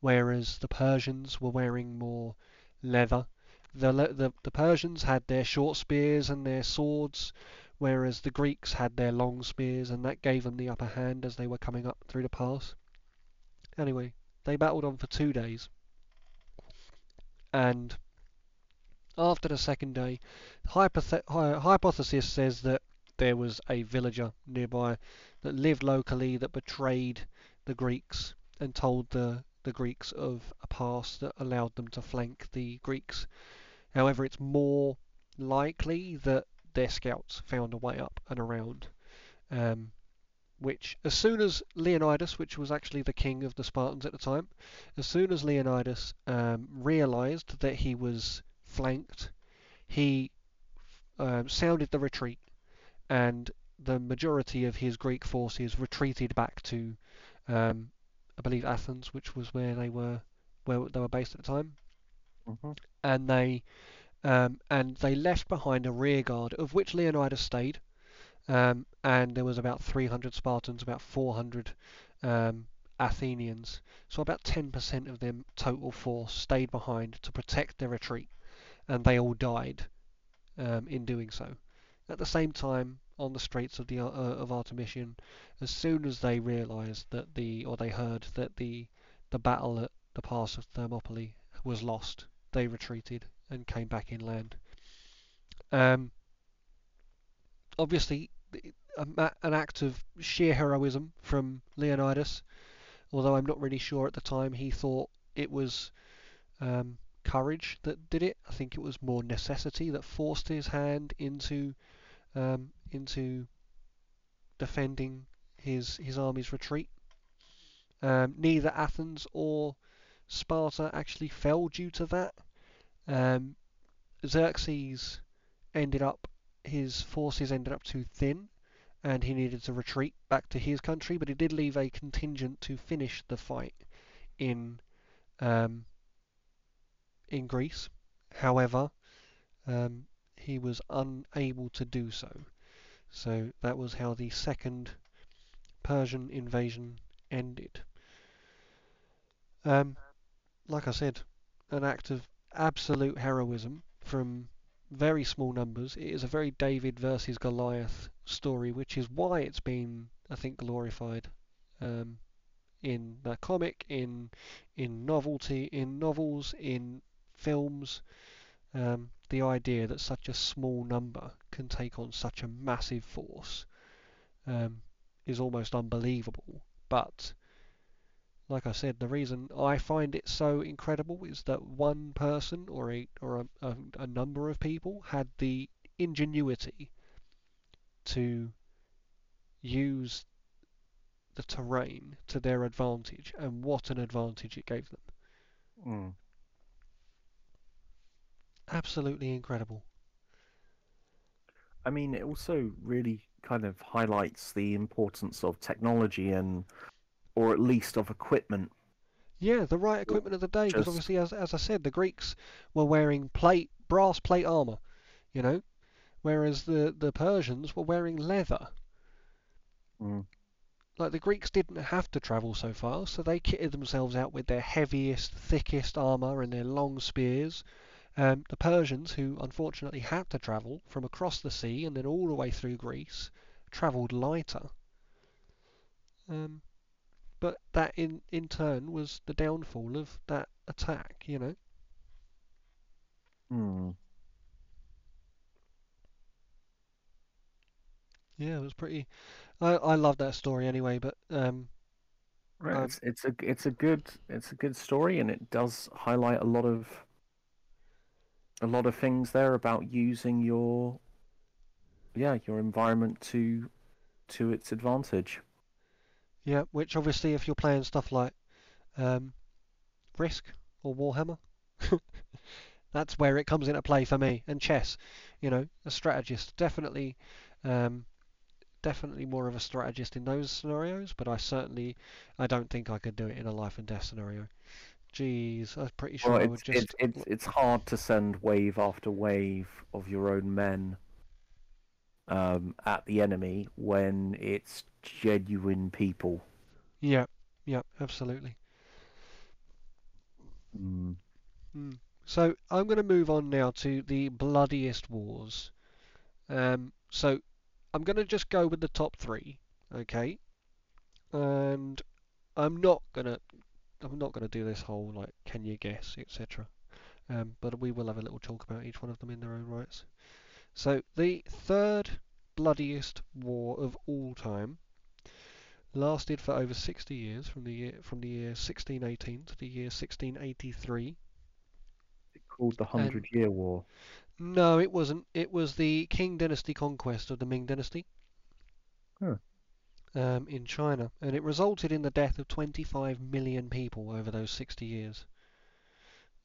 whereas the Persians were wearing more leather. The, the, the Persians had their short spears and their swords, whereas the Greeks had their long spears, and that gave them the upper hand as they were coming up through the pass. Anyway, they battled on for two days, and after the second day, hypothe- hy- hypothesis says that there was a villager nearby that lived locally that betrayed the Greeks and told the, the Greeks of a pass that allowed them to flank the Greeks. However, it's more likely that their scouts found a way up and around um, which as soon as Leonidas, which was actually the king of the Spartans at the time, as soon as Leonidas um, realized that he was flanked, he um, sounded the retreat, and the majority of his Greek forces retreated back to, um, I believe, Athens, which was where they were where they were based at the time, Mhm. and they um, and they left behind a rear guard of which Leonidas stayed, um, and there was about 300 Spartans, about 400 um, Athenians, so about 10% of their total force stayed behind to protect their retreat, and they all died um, in doing so. At the same time, on the straits of the uh, of Artemisium, as soon as they realised that the or they heard that the the battle at the pass of Thermopylae was lost, they retreated and came back inland. Um, obviously, an act of sheer heroism from Leonidas, although I'm not really sure at the time he thought it was um, courage that did it. I think it was more necessity that forced his hand into um, into defending his his army's retreat. Um, neither Athens or Sparta actually fell due to that. Um, Xerxes ended up his forces ended up too thin, and he needed to retreat back to his country. But he did leave a contingent to finish the fight in um, in Greece. However, um, he was unable to do so. So that was how the second Persian invasion ended. Um, like I said, an act of absolute heroism from very small numbers. It is a very David versus Goliath story, which is why it's been, I think, glorified um, in the comic, in in novelty, in novels, in films. Um, the idea that such a small number can take on such a massive force um, is almost unbelievable. But like I said, the reason I find it so incredible is that one person or a or a, a, a number of people had the ingenuity to use the terrain to their advantage, and what an advantage it gave them. Mm. Absolutely incredible. I mean, it also really kind of highlights the importance of technology and, or at least of equipment. Yeah, the right equipment of the day, because obviously, as as I said, the Greeks were wearing plate, brass plate armor, you know, whereas the the Persians were wearing leather. Mm. Like the Greeks didn't have to travel so far, so they kitted themselves out with their heaviest, thickest armor and their long spears. Um, the Persians, who unfortunately had to travel from across the sea and then all the way through Greece, travelled lighter. Um, but that in in turn was the downfall of that attack, you know. Mm. Yeah, it was pretty. I I love that story anyway, but um, Right. Um, It's it's a it's a good it's a good story and it does highlight a lot of a lot of things there about using your yeah your environment to to its advantage. yeah, which obviously if you're playing stuff like um, Risk or Warhammer, *laughs* that's where it comes into play for me. And chess, you know, a strategist, definitely, um, definitely more of a strategist in those scenarios. But I certainly, I don't think I could do it in a life and death scenario. Jeez, I'm pretty sure Well, I it's, would just. it's it's it's hard to send wave after wave of your own men um, at the enemy when it's genuine people. Yeah, yeah, absolutely. Mm. Mm. So I'm going to move on now to the bloodiest wars. Um, so I'm going to just go with the top three, okay? And I'm not gonna, I'm not gonna do this whole like, can you guess, etc. Um, but we will have a little talk about each one of them in their own rights. So the third bloodiest war of all time lasted for over 60 years, from the year from the year 1618 to the year 1683. Called the Hundred Year War. No, it wasn't. It was the Qing Dynasty conquest of the Ming Dynasty. Huh. Um, in China, and it resulted in the death of 25 million people over those 60 years.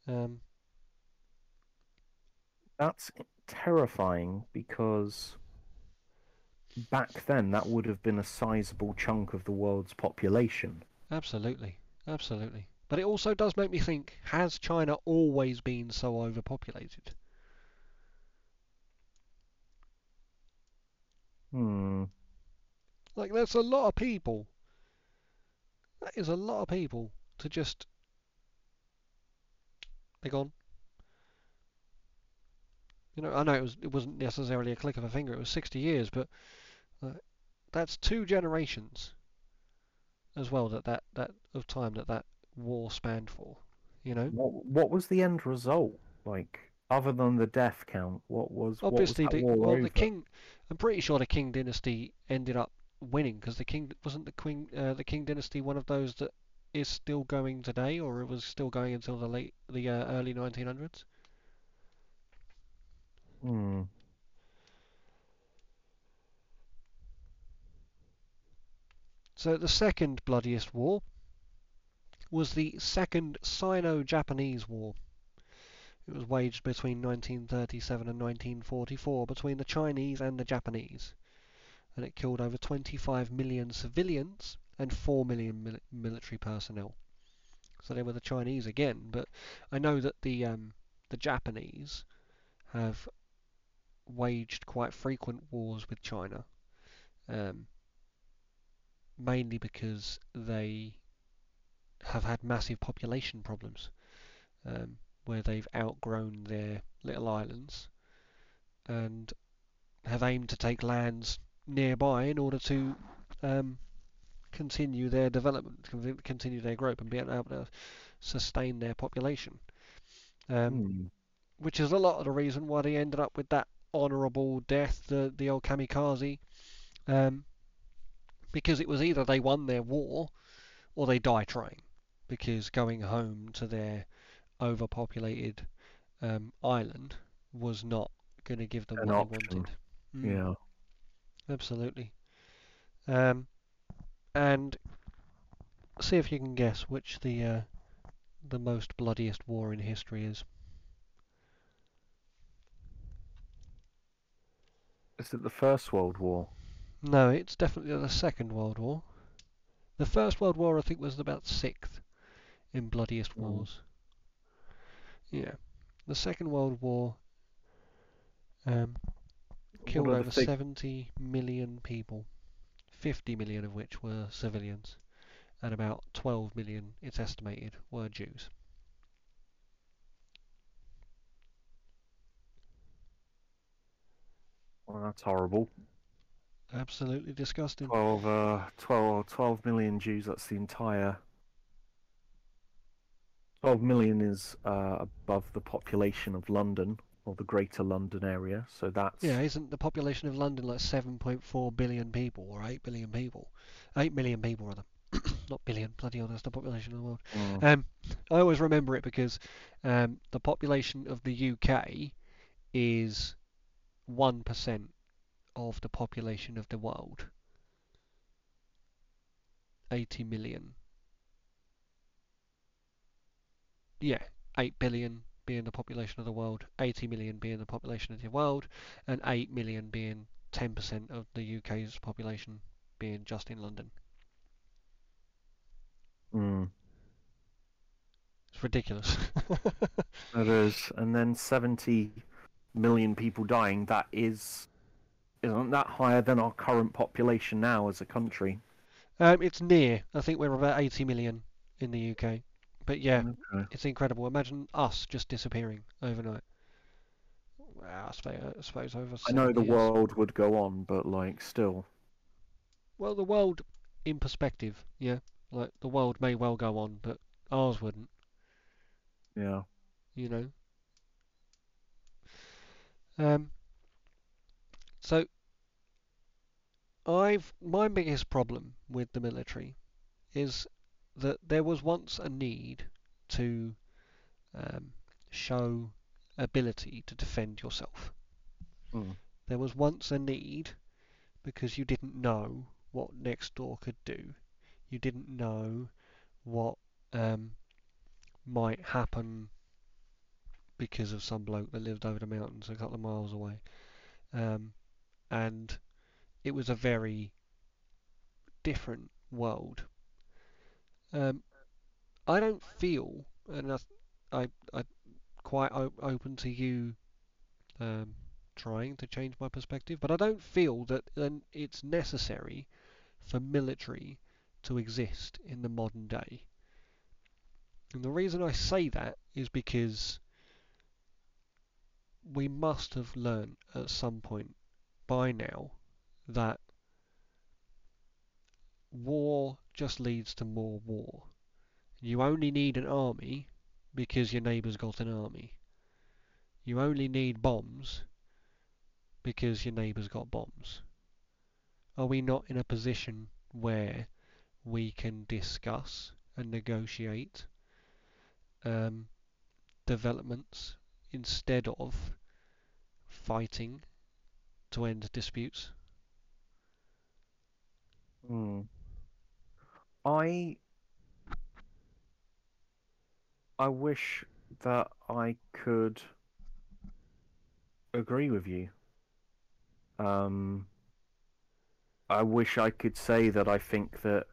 Um, That's terrifying because back then that would have been a sizable chunk of the world's population. absolutely, absolutely. But it also does make me think: Has China always been so overpopulated? Hmm. Like, that's a lot of people. That is a lot of people to just. They're gone. You know, I know it was it wasn't necessarily a click of a finger. It was 60 years, but uh, that's two generations as well. That that that of time that that war spanned for. You know, What what was the end result? Like other than the death count, what was obviously what was the well the king. I'm pretty sure the King dynasty ended up winning because the king wasn't the queen uh, the King dynasty one of those that is still going today, or it was still going until the late the uh, early 1900s. Hmm. So the second bloodiest war was the Second Sino-Japanese War. It was waged between 1937 and 1944 between the Chinese and the Japanese, and it killed over 25 million civilians and 4 million mil- military personnel. So they were the Chinese again, but I know that the um, the Japanese have waged quite frequent wars with China, um, mainly because they have had massive population problems, um, where they've outgrown their little islands and have aimed to take lands nearby in order to um, continue their development, continue their growth, and be able to sustain their population. Um, Hmm. which is a lot of the reason why they ended up with that honourable death, the the old kamikaze, um, because it was either they won their war or they die trying, because going home to their overpopulated um, island was not going to give them An what option. they wanted. Mm, Yeah. Absolutely. Um, and see if you can guess which the uh, the most bloodiest war in history is. Is it the First World War? No, it's definitely the Second World War. The First World War, I think, was about sixth in bloodiest Mm. wars. Yeah, the Second World War um, killed over fig- 70 million people, 50 million of which were civilians, and about 12 million, it's estimated, were Jews. Well, that's horrible. Absolutely disgusting. 12, uh, 12, 12 million Jews, that's the entire. 12 million is uh, above the population of London, or the greater London area, so that's. Yeah, isn't the population of London like 7.4 billion people or 8 billion people? 8 million people, rather. *coughs* Not billion, bloody hell, that's the population of the world. Mm. Um, I always remember it because um, the population of the UK is 1% of the population of the world. 80 million. Yeah, 8 billion being the population of the world, 80 million being the population of the world, and 8 million being 10% of the UK's population being just in London. Mm. It's ridiculous. *laughs* It is, and then 70 million people dying. That is, isn't that higher than our current population now as a country? Um, it's near. I think we're about 80 million in the UK. But yeah, Okay. it's incredible. Imagine us just disappearing overnight. Well, I suppose, I suppose over I know the years. world would go on, but like still. Well, the world in perspective, yeah. Like the world may well go on, but ours wouldn't. Yeah. You know. Um. So. I've my biggest problem with the military is that there was once a need to um, show ability to defend yourself. Mm. There was once a need because you didn't know what next door could do. You didn't know what um, might happen because of some bloke that lived over the mountains a couple of miles away. Um, and it was a very different world. Um, I don't feel, and I, I, I quite op- open to you um, trying to change my perspective, but I don't feel that it's necessary for military to exist in the modern day. And the reason I say that is because we must have learned at some point by now that war just leads to more war. You only need an army because your neighbour's got an army. You only need bombs because your neighbour's got bombs. Are we not in a position where we can discuss and negotiate um, developments instead of fighting to end disputes? Hmm. I I wish that I could agree with you. Um, I wish I could say that I think that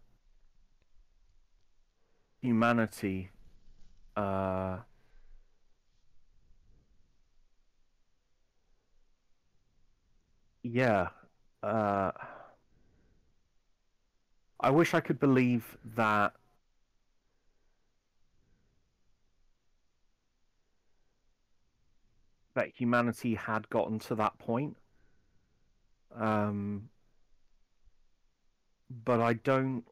humanity uh, yeah uh, I wish I could believe that that humanity had gotten to that point. Um, but I don't.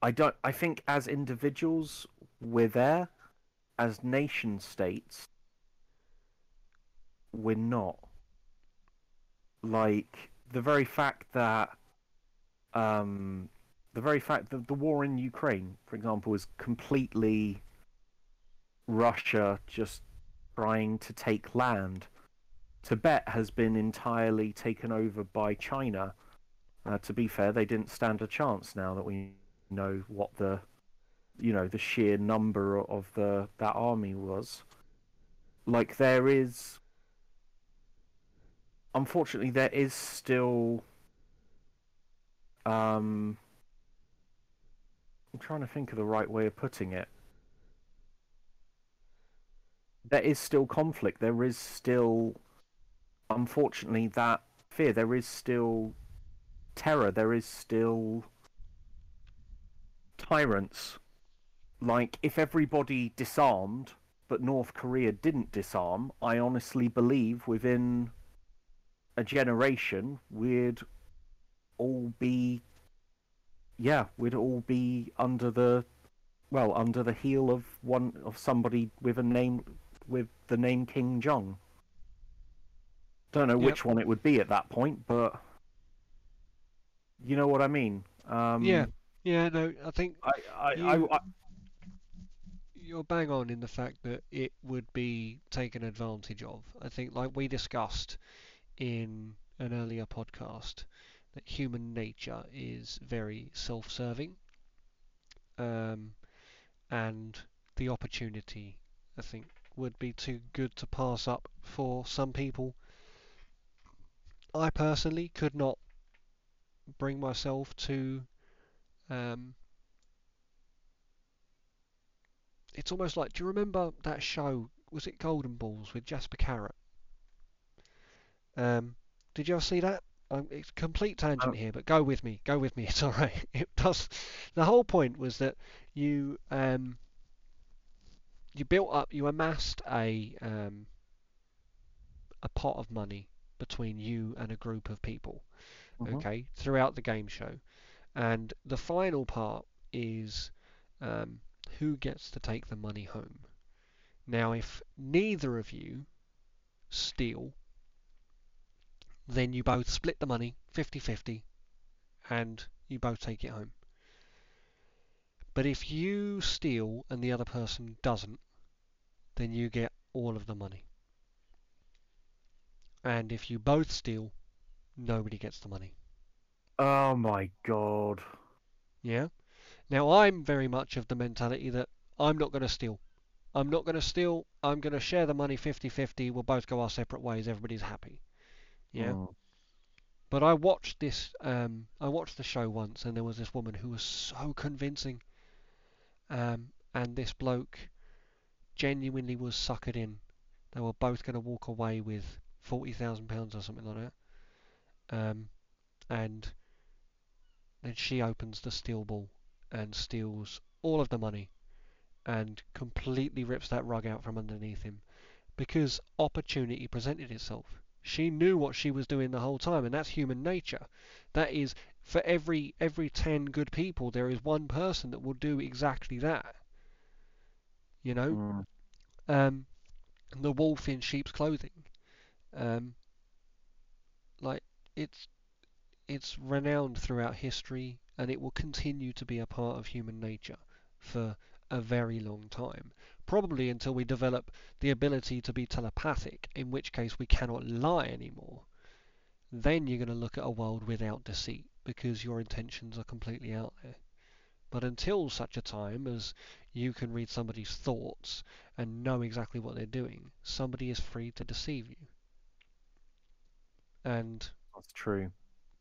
I don't. I think as individuals, we're there. As nation states, we're not. Like the very fact that, um, the very fact that the war in Ukraine, for example, is completely Russia just trying to take land. Tibet has been entirely taken over by China. Uh, to be fair, they didn't stand a chance now that we know what the, you know, the sheer number of the that army was. Like there is, unfortunately, there is still. Um, I'm trying to think of the right way of putting it there is still conflict. There is still, unfortunately, that fear. There is still terror. There is still tyrants. Like, if everybody disarmed, but North Korea didn't disarm, I honestly believe within a generation we'd all be, yeah, we'd all be under the, well, under the heel of one of somebody with a name with the name Kim Jong. Don't know yep. which one it would be at that point, but you know what I mean. Um, yeah, yeah. No, I think I, I, you, I, I, you're bang on in the fact that it would be taken advantage of. I think, like we discussed in an earlier podcast, that human nature is very self-serving, um, and the opportunity, I think, would be too good to pass up for some people. I personally could not bring myself to. Um, it's almost like, do you remember that show? Was it Golden Balls with Jasper Carrott? Um, did you ever see that? Um, it's complete tangent oh. here, but go with me. Go with me. *laughs* It's all right. It does. The whole point was that you um, you built up, you amassed a um, a pot of money between you and a group of people, mm-hmm. okay, throughout the game show, and the final part is um, who gets to take the money home. Now, if neither of you steal, then you both split the money 50-50 and you both take it home. But if you steal and the other person doesn't, then you get all of the money. And if you both steal, nobody gets the money. Oh my god. Yeah. Now I'm very much of the mentality that I'm not going to steal. I'm not going to steal. I'm going to share the money 50-50. We'll both go our separate ways. Everybody's happy. Yeah. Mm. But I watched this. Um, I watched the show once, and there was this woman who was so convincing. Um, and this bloke genuinely was suckered in. They were both going to walk away with forty thousand pounds or something like that. Um, and then she opens the steal ball and steals all of the money and completely rips that rug out from underneath him because opportunity presented itself. She knew what she was doing the whole time, and that's human nature. That is, for every every ten good people, there is one person that will do exactly that. You know, Mm. um, the wolf in sheep's clothing. Um, like it's it's renowned throughout history, and it will continue to be a part of human nature for a very long time. Probably until we develop the ability to be telepathic, in which case we cannot lie anymore. Then you're going to look at a world without deceit because your intentions are completely out there. But until such a time as you can read somebody's thoughts and know exactly what they're doing, somebody is free to deceive you. And That's true.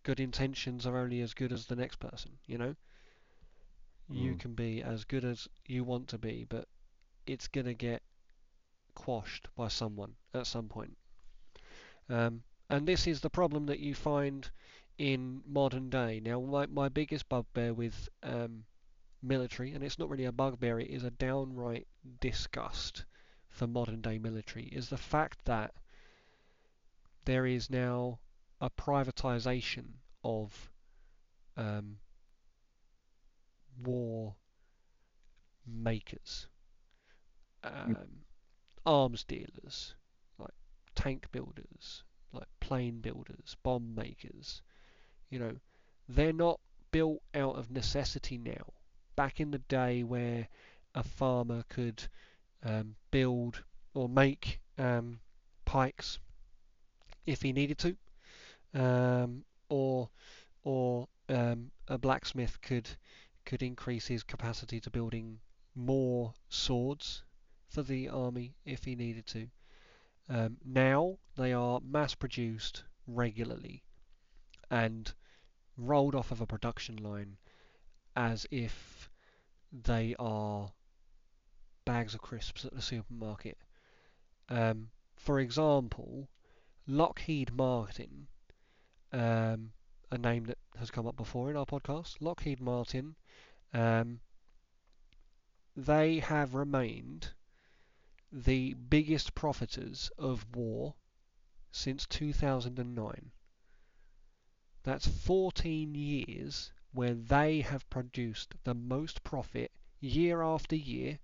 good intentions are only as good as the next person, you know? You Mm. can be as good as you want to be, but it's going to get quashed by someone at some point. Um, and this is the problem that you find in modern day. Now, my, my biggest bugbear with um, military, and it's not really a bugbear, it is a downright disgust for modern day military, is the fact that there is now a privatization of um, war makers, um, arms dealers, like tank builders, like plane builders, bomb makers. You know, they're not built out of necessity now. Back in the day where a farmer could um, build or make um, pikes if he needed to, um, or or um, a blacksmith could could increase his capacity to building more swords for the army if he needed to. Um, now they are mass produced regularly and rolled off of a production line as if they are bags of crisps at the supermarket. Um, for example, Lockheed Martin, um, a name that has come up before in our podcast, Lockheed Martin, um, they have remained the biggest profiters of war since 2009. That's 14 years where they have produced the most profit year after year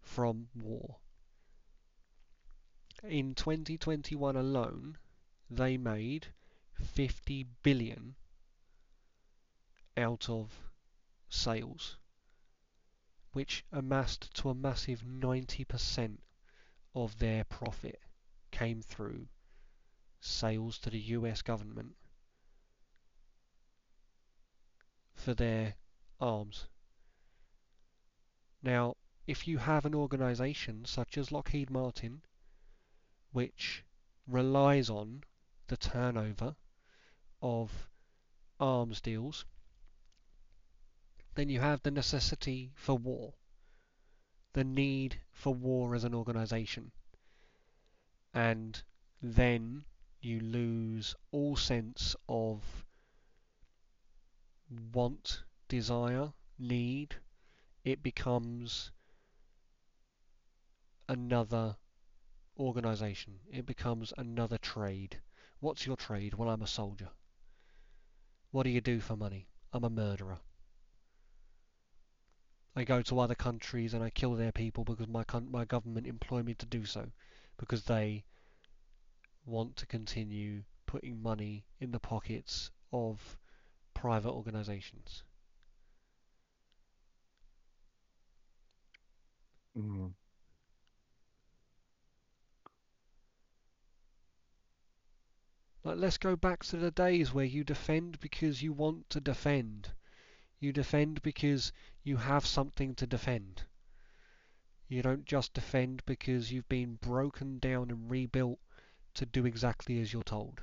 from war. In 2021 alone, they made 50 billion out of sales, which amassed to a massive 90% of their profit came through sales to the US government for their arms. Now, if you have an organisation such as Lockheed Martin, which relies on the turnover of arms deals, then you have the necessity for war, the need for war as an organisation, and then you lose all sense of want, desire, need. It becomes another organisation. It becomes another trade. What's your trade? Well, I'm a soldier. What do you do for money? I'm a murderer. I go to other countries and I kill their people because my my government employ me to do so because they want to continue putting money in the pockets of private organisations. Mm. Like, let's go back to the days where you defend because you want to defend. You defend because you have something to defend. You don't just defend because you've been broken down and rebuilt to do exactly as you're told.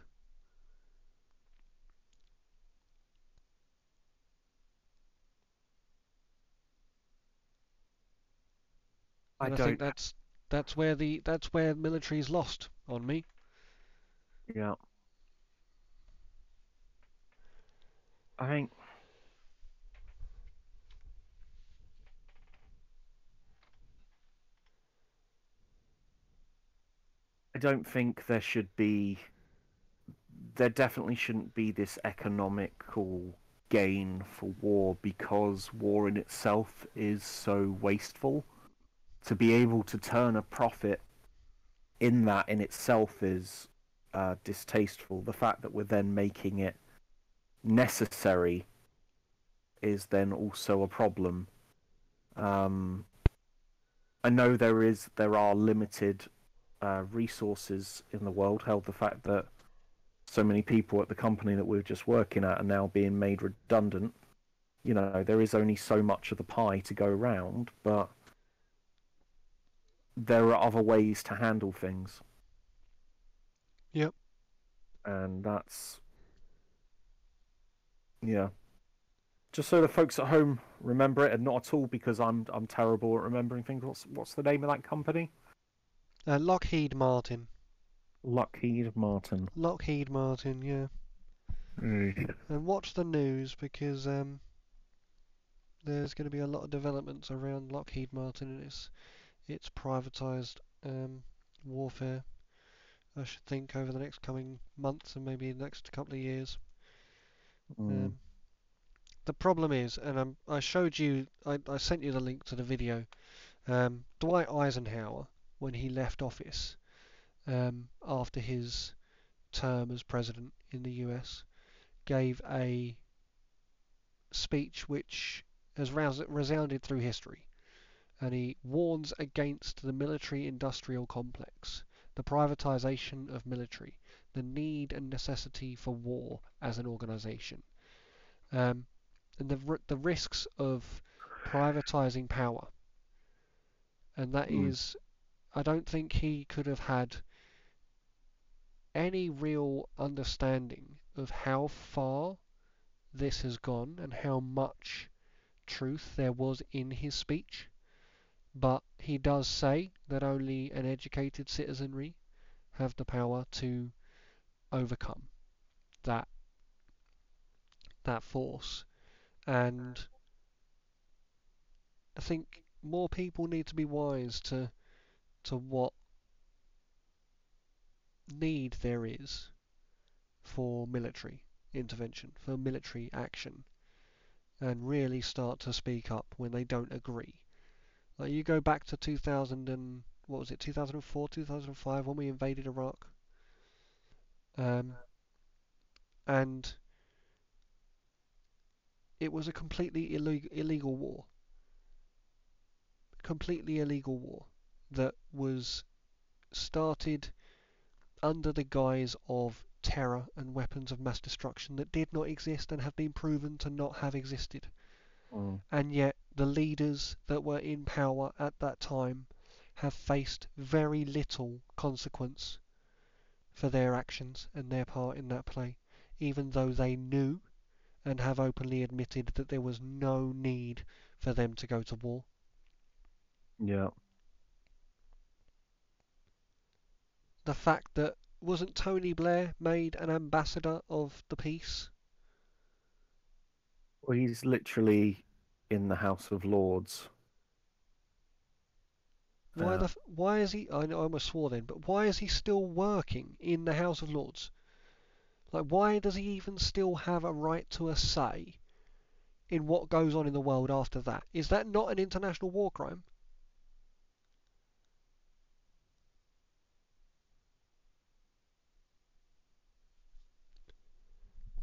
I I, don't. think that's that's where the that's where military's lost on me. Yeah. I think I don't think there should be there definitely shouldn't be this economical gain for war because war in itself is so wasteful. To be able to turn a profit in that in itself is uh, distasteful. The fact that we're then making it necessary is then also a problem. Um, I know there is there are limited uh, resources in the world. Held the fact that so many people at the company that we're just working at are now being made redundant. You know, there is only so much of the pie to go around, but there are other ways to handle things. Yep. And that's yeah. Just so the folks at home remember it, and not at all because I'm I'm terrible at remembering things. What's what's the name of that company? Uh, Lockheed Martin. Lockheed Martin. Lockheed Martin, yeah. And watch the news because um, there's going to be a lot of developments around Lockheed Martin and its its privatized um, warfare. I should think over the next coming months and maybe the next couple of years. Mm. Um, the problem is, and um, I showed you, I, I sent you the link to the video. Um, Dwight Eisenhower, when he left office um, after his term as president in the US, gave a speech which has resounded through history. And he warns against the military industrial complex, the privatization of military, the need and necessity for war as an organization, um, and the, the risks of privatizing power. And that is, Mm. I don't think he could have had any real understanding of how far this has gone and how much truth there was in his speech. But he does say that only an educated citizenry have the power to overcome that that force. And I think more people need to be wise to to what need there is for military intervention, for military action, and really start to speak up when they don't agree. Like you go back to 2000 and what was it, 2004, 2005, when we invaded Iraq, um, and it was a completely illegal, illegal war, completely illegal war that was started under the guise of terror and weapons of mass destruction that did not exist and have been proven to not have existed. Mm. And yet, the leaders that were in power at that time have faced very little consequence for their actions and their part in that play, even though they knew and have openly admitted that there was no need for them to go to war. Yeah. The fact that wasn't Tony Blair made an ambassador of the peace? Well, he's literally in the House of Lords. Why the f- why is he? I know I almost swore then, but why is he still working in the House of Lords? Like, why does he even still have a right to a say in what goes on in the world after that? Is that not an international war crime?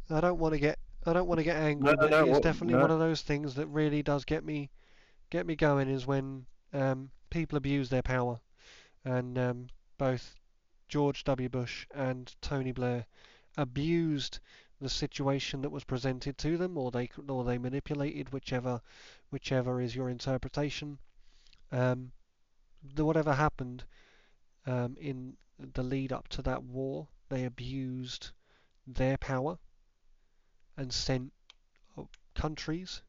I don't want to get I don't want to get angry, No, no, but no, it's definitely one of those things that really does get me get me going. Is when um, people abuse their power, and um, both George W. Bush and Tony Blair abused the situation that was presented to them, or they or they manipulated whichever whichever is your interpretation. Um, the, whatever happened um, in the lead up to that war, they abused their power and sent uh, countries,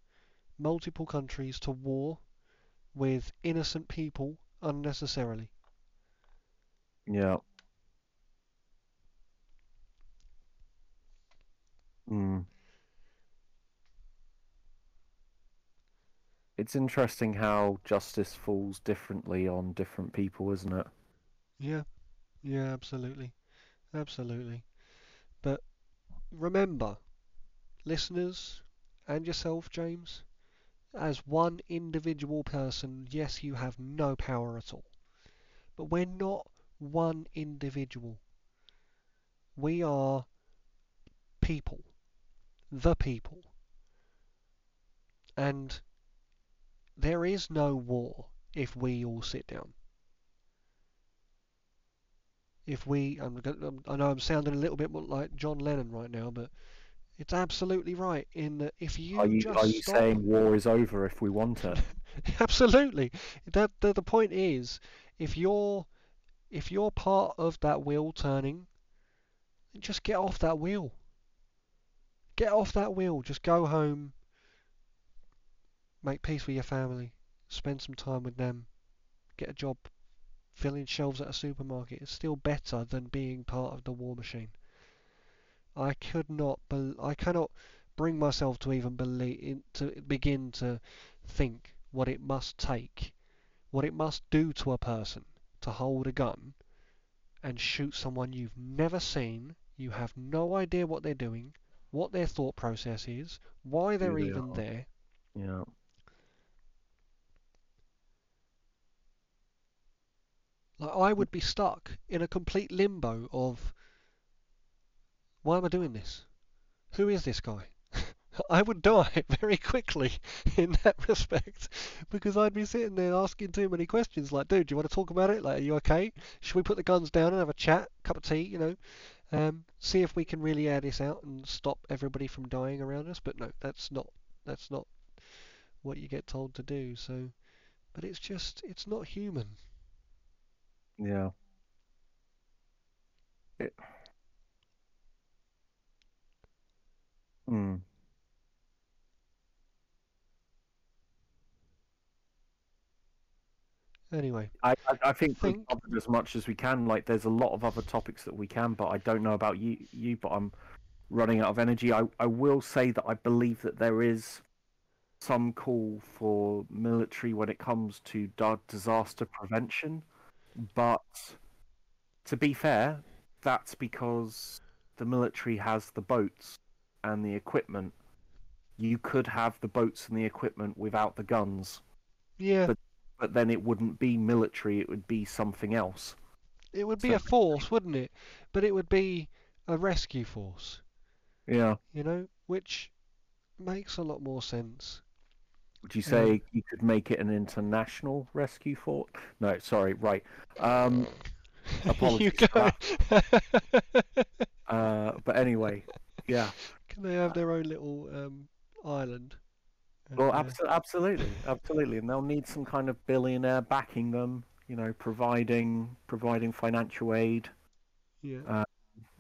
multiple countries, to war with innocent people unnecessarily. Yeah. Mm. It's interesting how justice falls differently on different people, isn't it? Yeah, yeah, absolutely, absolutely. But remember, listeners and yourself, James, as one individual person, yes, you have no power at all. But we're not one individual. We are people, the people. And there is no war if we all sit down. If we, I'm, I know I'm sounding a little bit more like John Lennon right now, but it's absolutely right in that if you Are you are you stop, saying war is over if we want it? *laughs* absolutely. That the, the point is, if you're if you're part of that wheel turning, then just get off that wheel. Get off that wheel. Just go home. Make peace with your family. Spend some time with them. Get a job filling shelves at a supermarket. It's still better than being part of the war machine. I could not. I cannot bring myself to even believe to begin to think what it must take, what it must do to a person to hold a gun and shoot someone you've never seen. You have no idea what they're doing, what their thought process is, why they're they even are. there. Yeah. Like I would be stuck in a complete limbo of why am I doing this? Who is this guy? *laughs* I would die *laughs* very quickly *laughs* in that respect because I'd be sitting there asking too many questions. Like, dude, do you want to talk about it? Like, are you okay? Should we put the guns down and have a chat, cup of tea? You know, um, see if we can really air this out and stop everybody from dying around us. But no, that's not that's not what you get told to do. So, but it's just it's not human. Yeah. It... Hmm. Anyway, I, I, I think Think- as much as we can. Like, there's a lot of other topics that we can, but I don't know about you, you. But I'm running out of energy. I, I will say that I believe that there is some call for military when it comes to disaster prevention, but to be fair, that's because the military has the boats and the equipment. You could have the boats and the equipment without the guns, yeah, But- but then it wouldn't be military. It would be something else. it would be so- a force, wouldn't it? But it would be a rescue force. Yeah. you know, which makes a lot more sense. Would you say you could make it an international rescue force? No, sorry, right. Um, *laughs* you Apologies go. for uh, but anyway, yeah. *laughs* Can they have their own little um, island? Well, uh, abso- absolutely, absolutely, and they'll need some kind of billionaire backing them. You know, providing providing financial aid. yeah.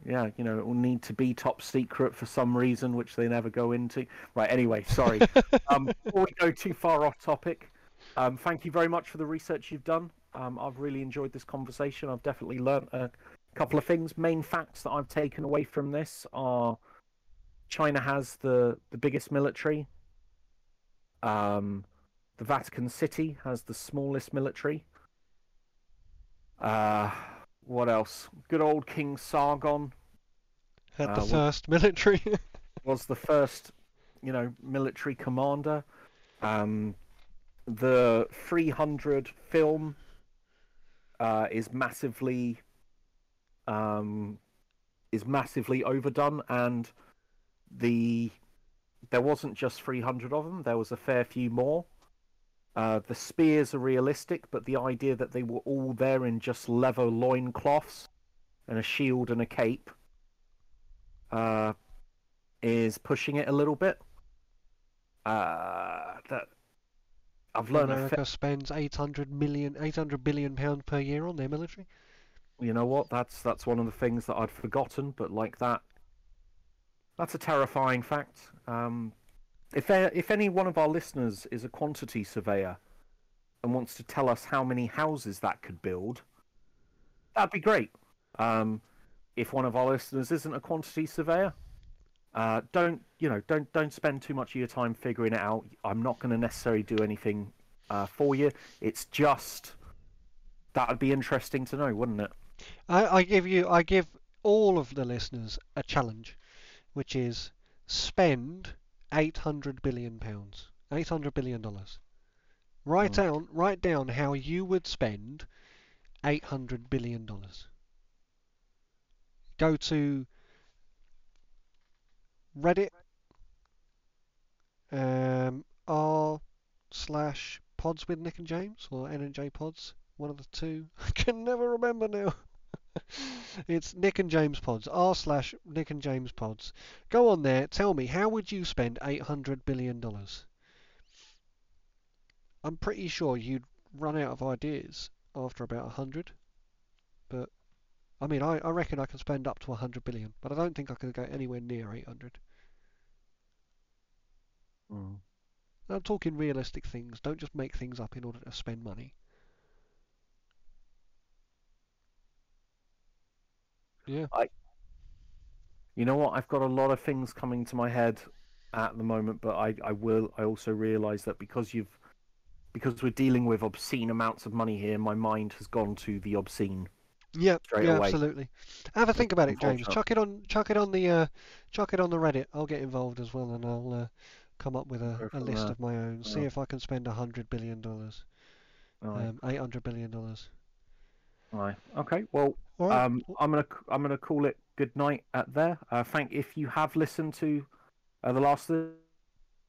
Yeah, you know, it will need to be top secret for some reason, which they never go into. Right. Anyway, sorry. *laughs* um, before we go too far off topic, um, thank you very much for the research you've done. Um, I've really enjoyed this conversation. I've definitely learnt a couple of things. Main facts that I've taken away from this are China has the, the biggest military. Um, the Vatican City has the smallest military. Uh, what else? Good old King Sargon Had uh, the what- first military. *laughs* was the first, you know, military commander. Um, the 300 film uh, is massively um, is massively overdone, and the there wasn't just 300 of them. There was a fair few more. Uh, the spears are realistic, but the idea that they were all there in just leather loincloths and a shield and a cape uh, is pushing it a little bit. Uh, that I've learned. America fa- spends 800 million, 800 billion pounds per year on their military. you know what? That's that's one of the things that I'd forgotten, but like that, that's a terrifying fact. Um, if there, if any one of our listeners is a quantity surveyor and wants to tell us how many houses that could build, that'd be great. Um, if one of our listeners isn't a quantity surveyor, uh, don't you know? Don't don't spend too much of your time figuring it out. I'm not going to necessarily do anything uh, for you. It's just that'd be interesting to know, wouldn't it? I, I give you, I give all of the listeners a challenge, which is spend 800 billion pounds, 800 billion dollars. Write Mm. down, write down how you would spend 800 billion dollars. Go to Reddit, um, r slash pods with Nick and James or N and J pods, one of the two. *laughs* I can never remember now. *laughs* it's Nick and James pods, r slash Nick and James pods. Go on there, tell me how would you spend 800 billion dollars? I'm pretty sure you'd run out of ideas after about a hundred. But I mean, I, I reckon I can spend up to a hundred billion, but I don't think I could go anywhere near 800. Hmm. I'm talking realistic things. Don't just make things up in order to spend money. Yeah. I. You know what? I've got a lot of things coming to my head at the moment, but I, I will. I also realise that because you've, because we're dealing with obscene amounts of money here, my mind has gone to the obscene. Yeah, yeah, away. absolutely. Have a think about it, James. Chuck it on, chuck it on the, uh, chuck it on the Reddit. I'll get involved as well, and I'll uh, come up with a, a list there. of my own. See if I can spend a hundred billion dollars, Aye. um, eight hundred billion dollars. Right. Okay. Well, right. Um, I'm gonna I'm gonna call it good night at there. Uh, Frank, if you have listened to uh, the last of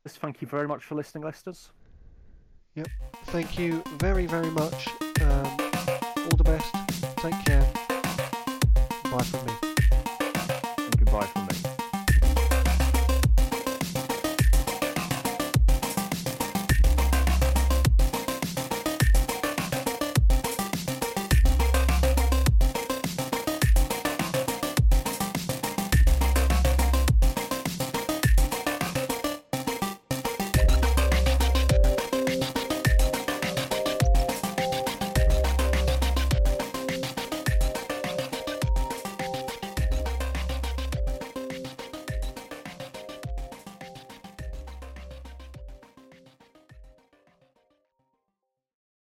this, thank you very much for listening, listeners. Yep. Thank you very very much. Um, all the best. Take care. Bye from me.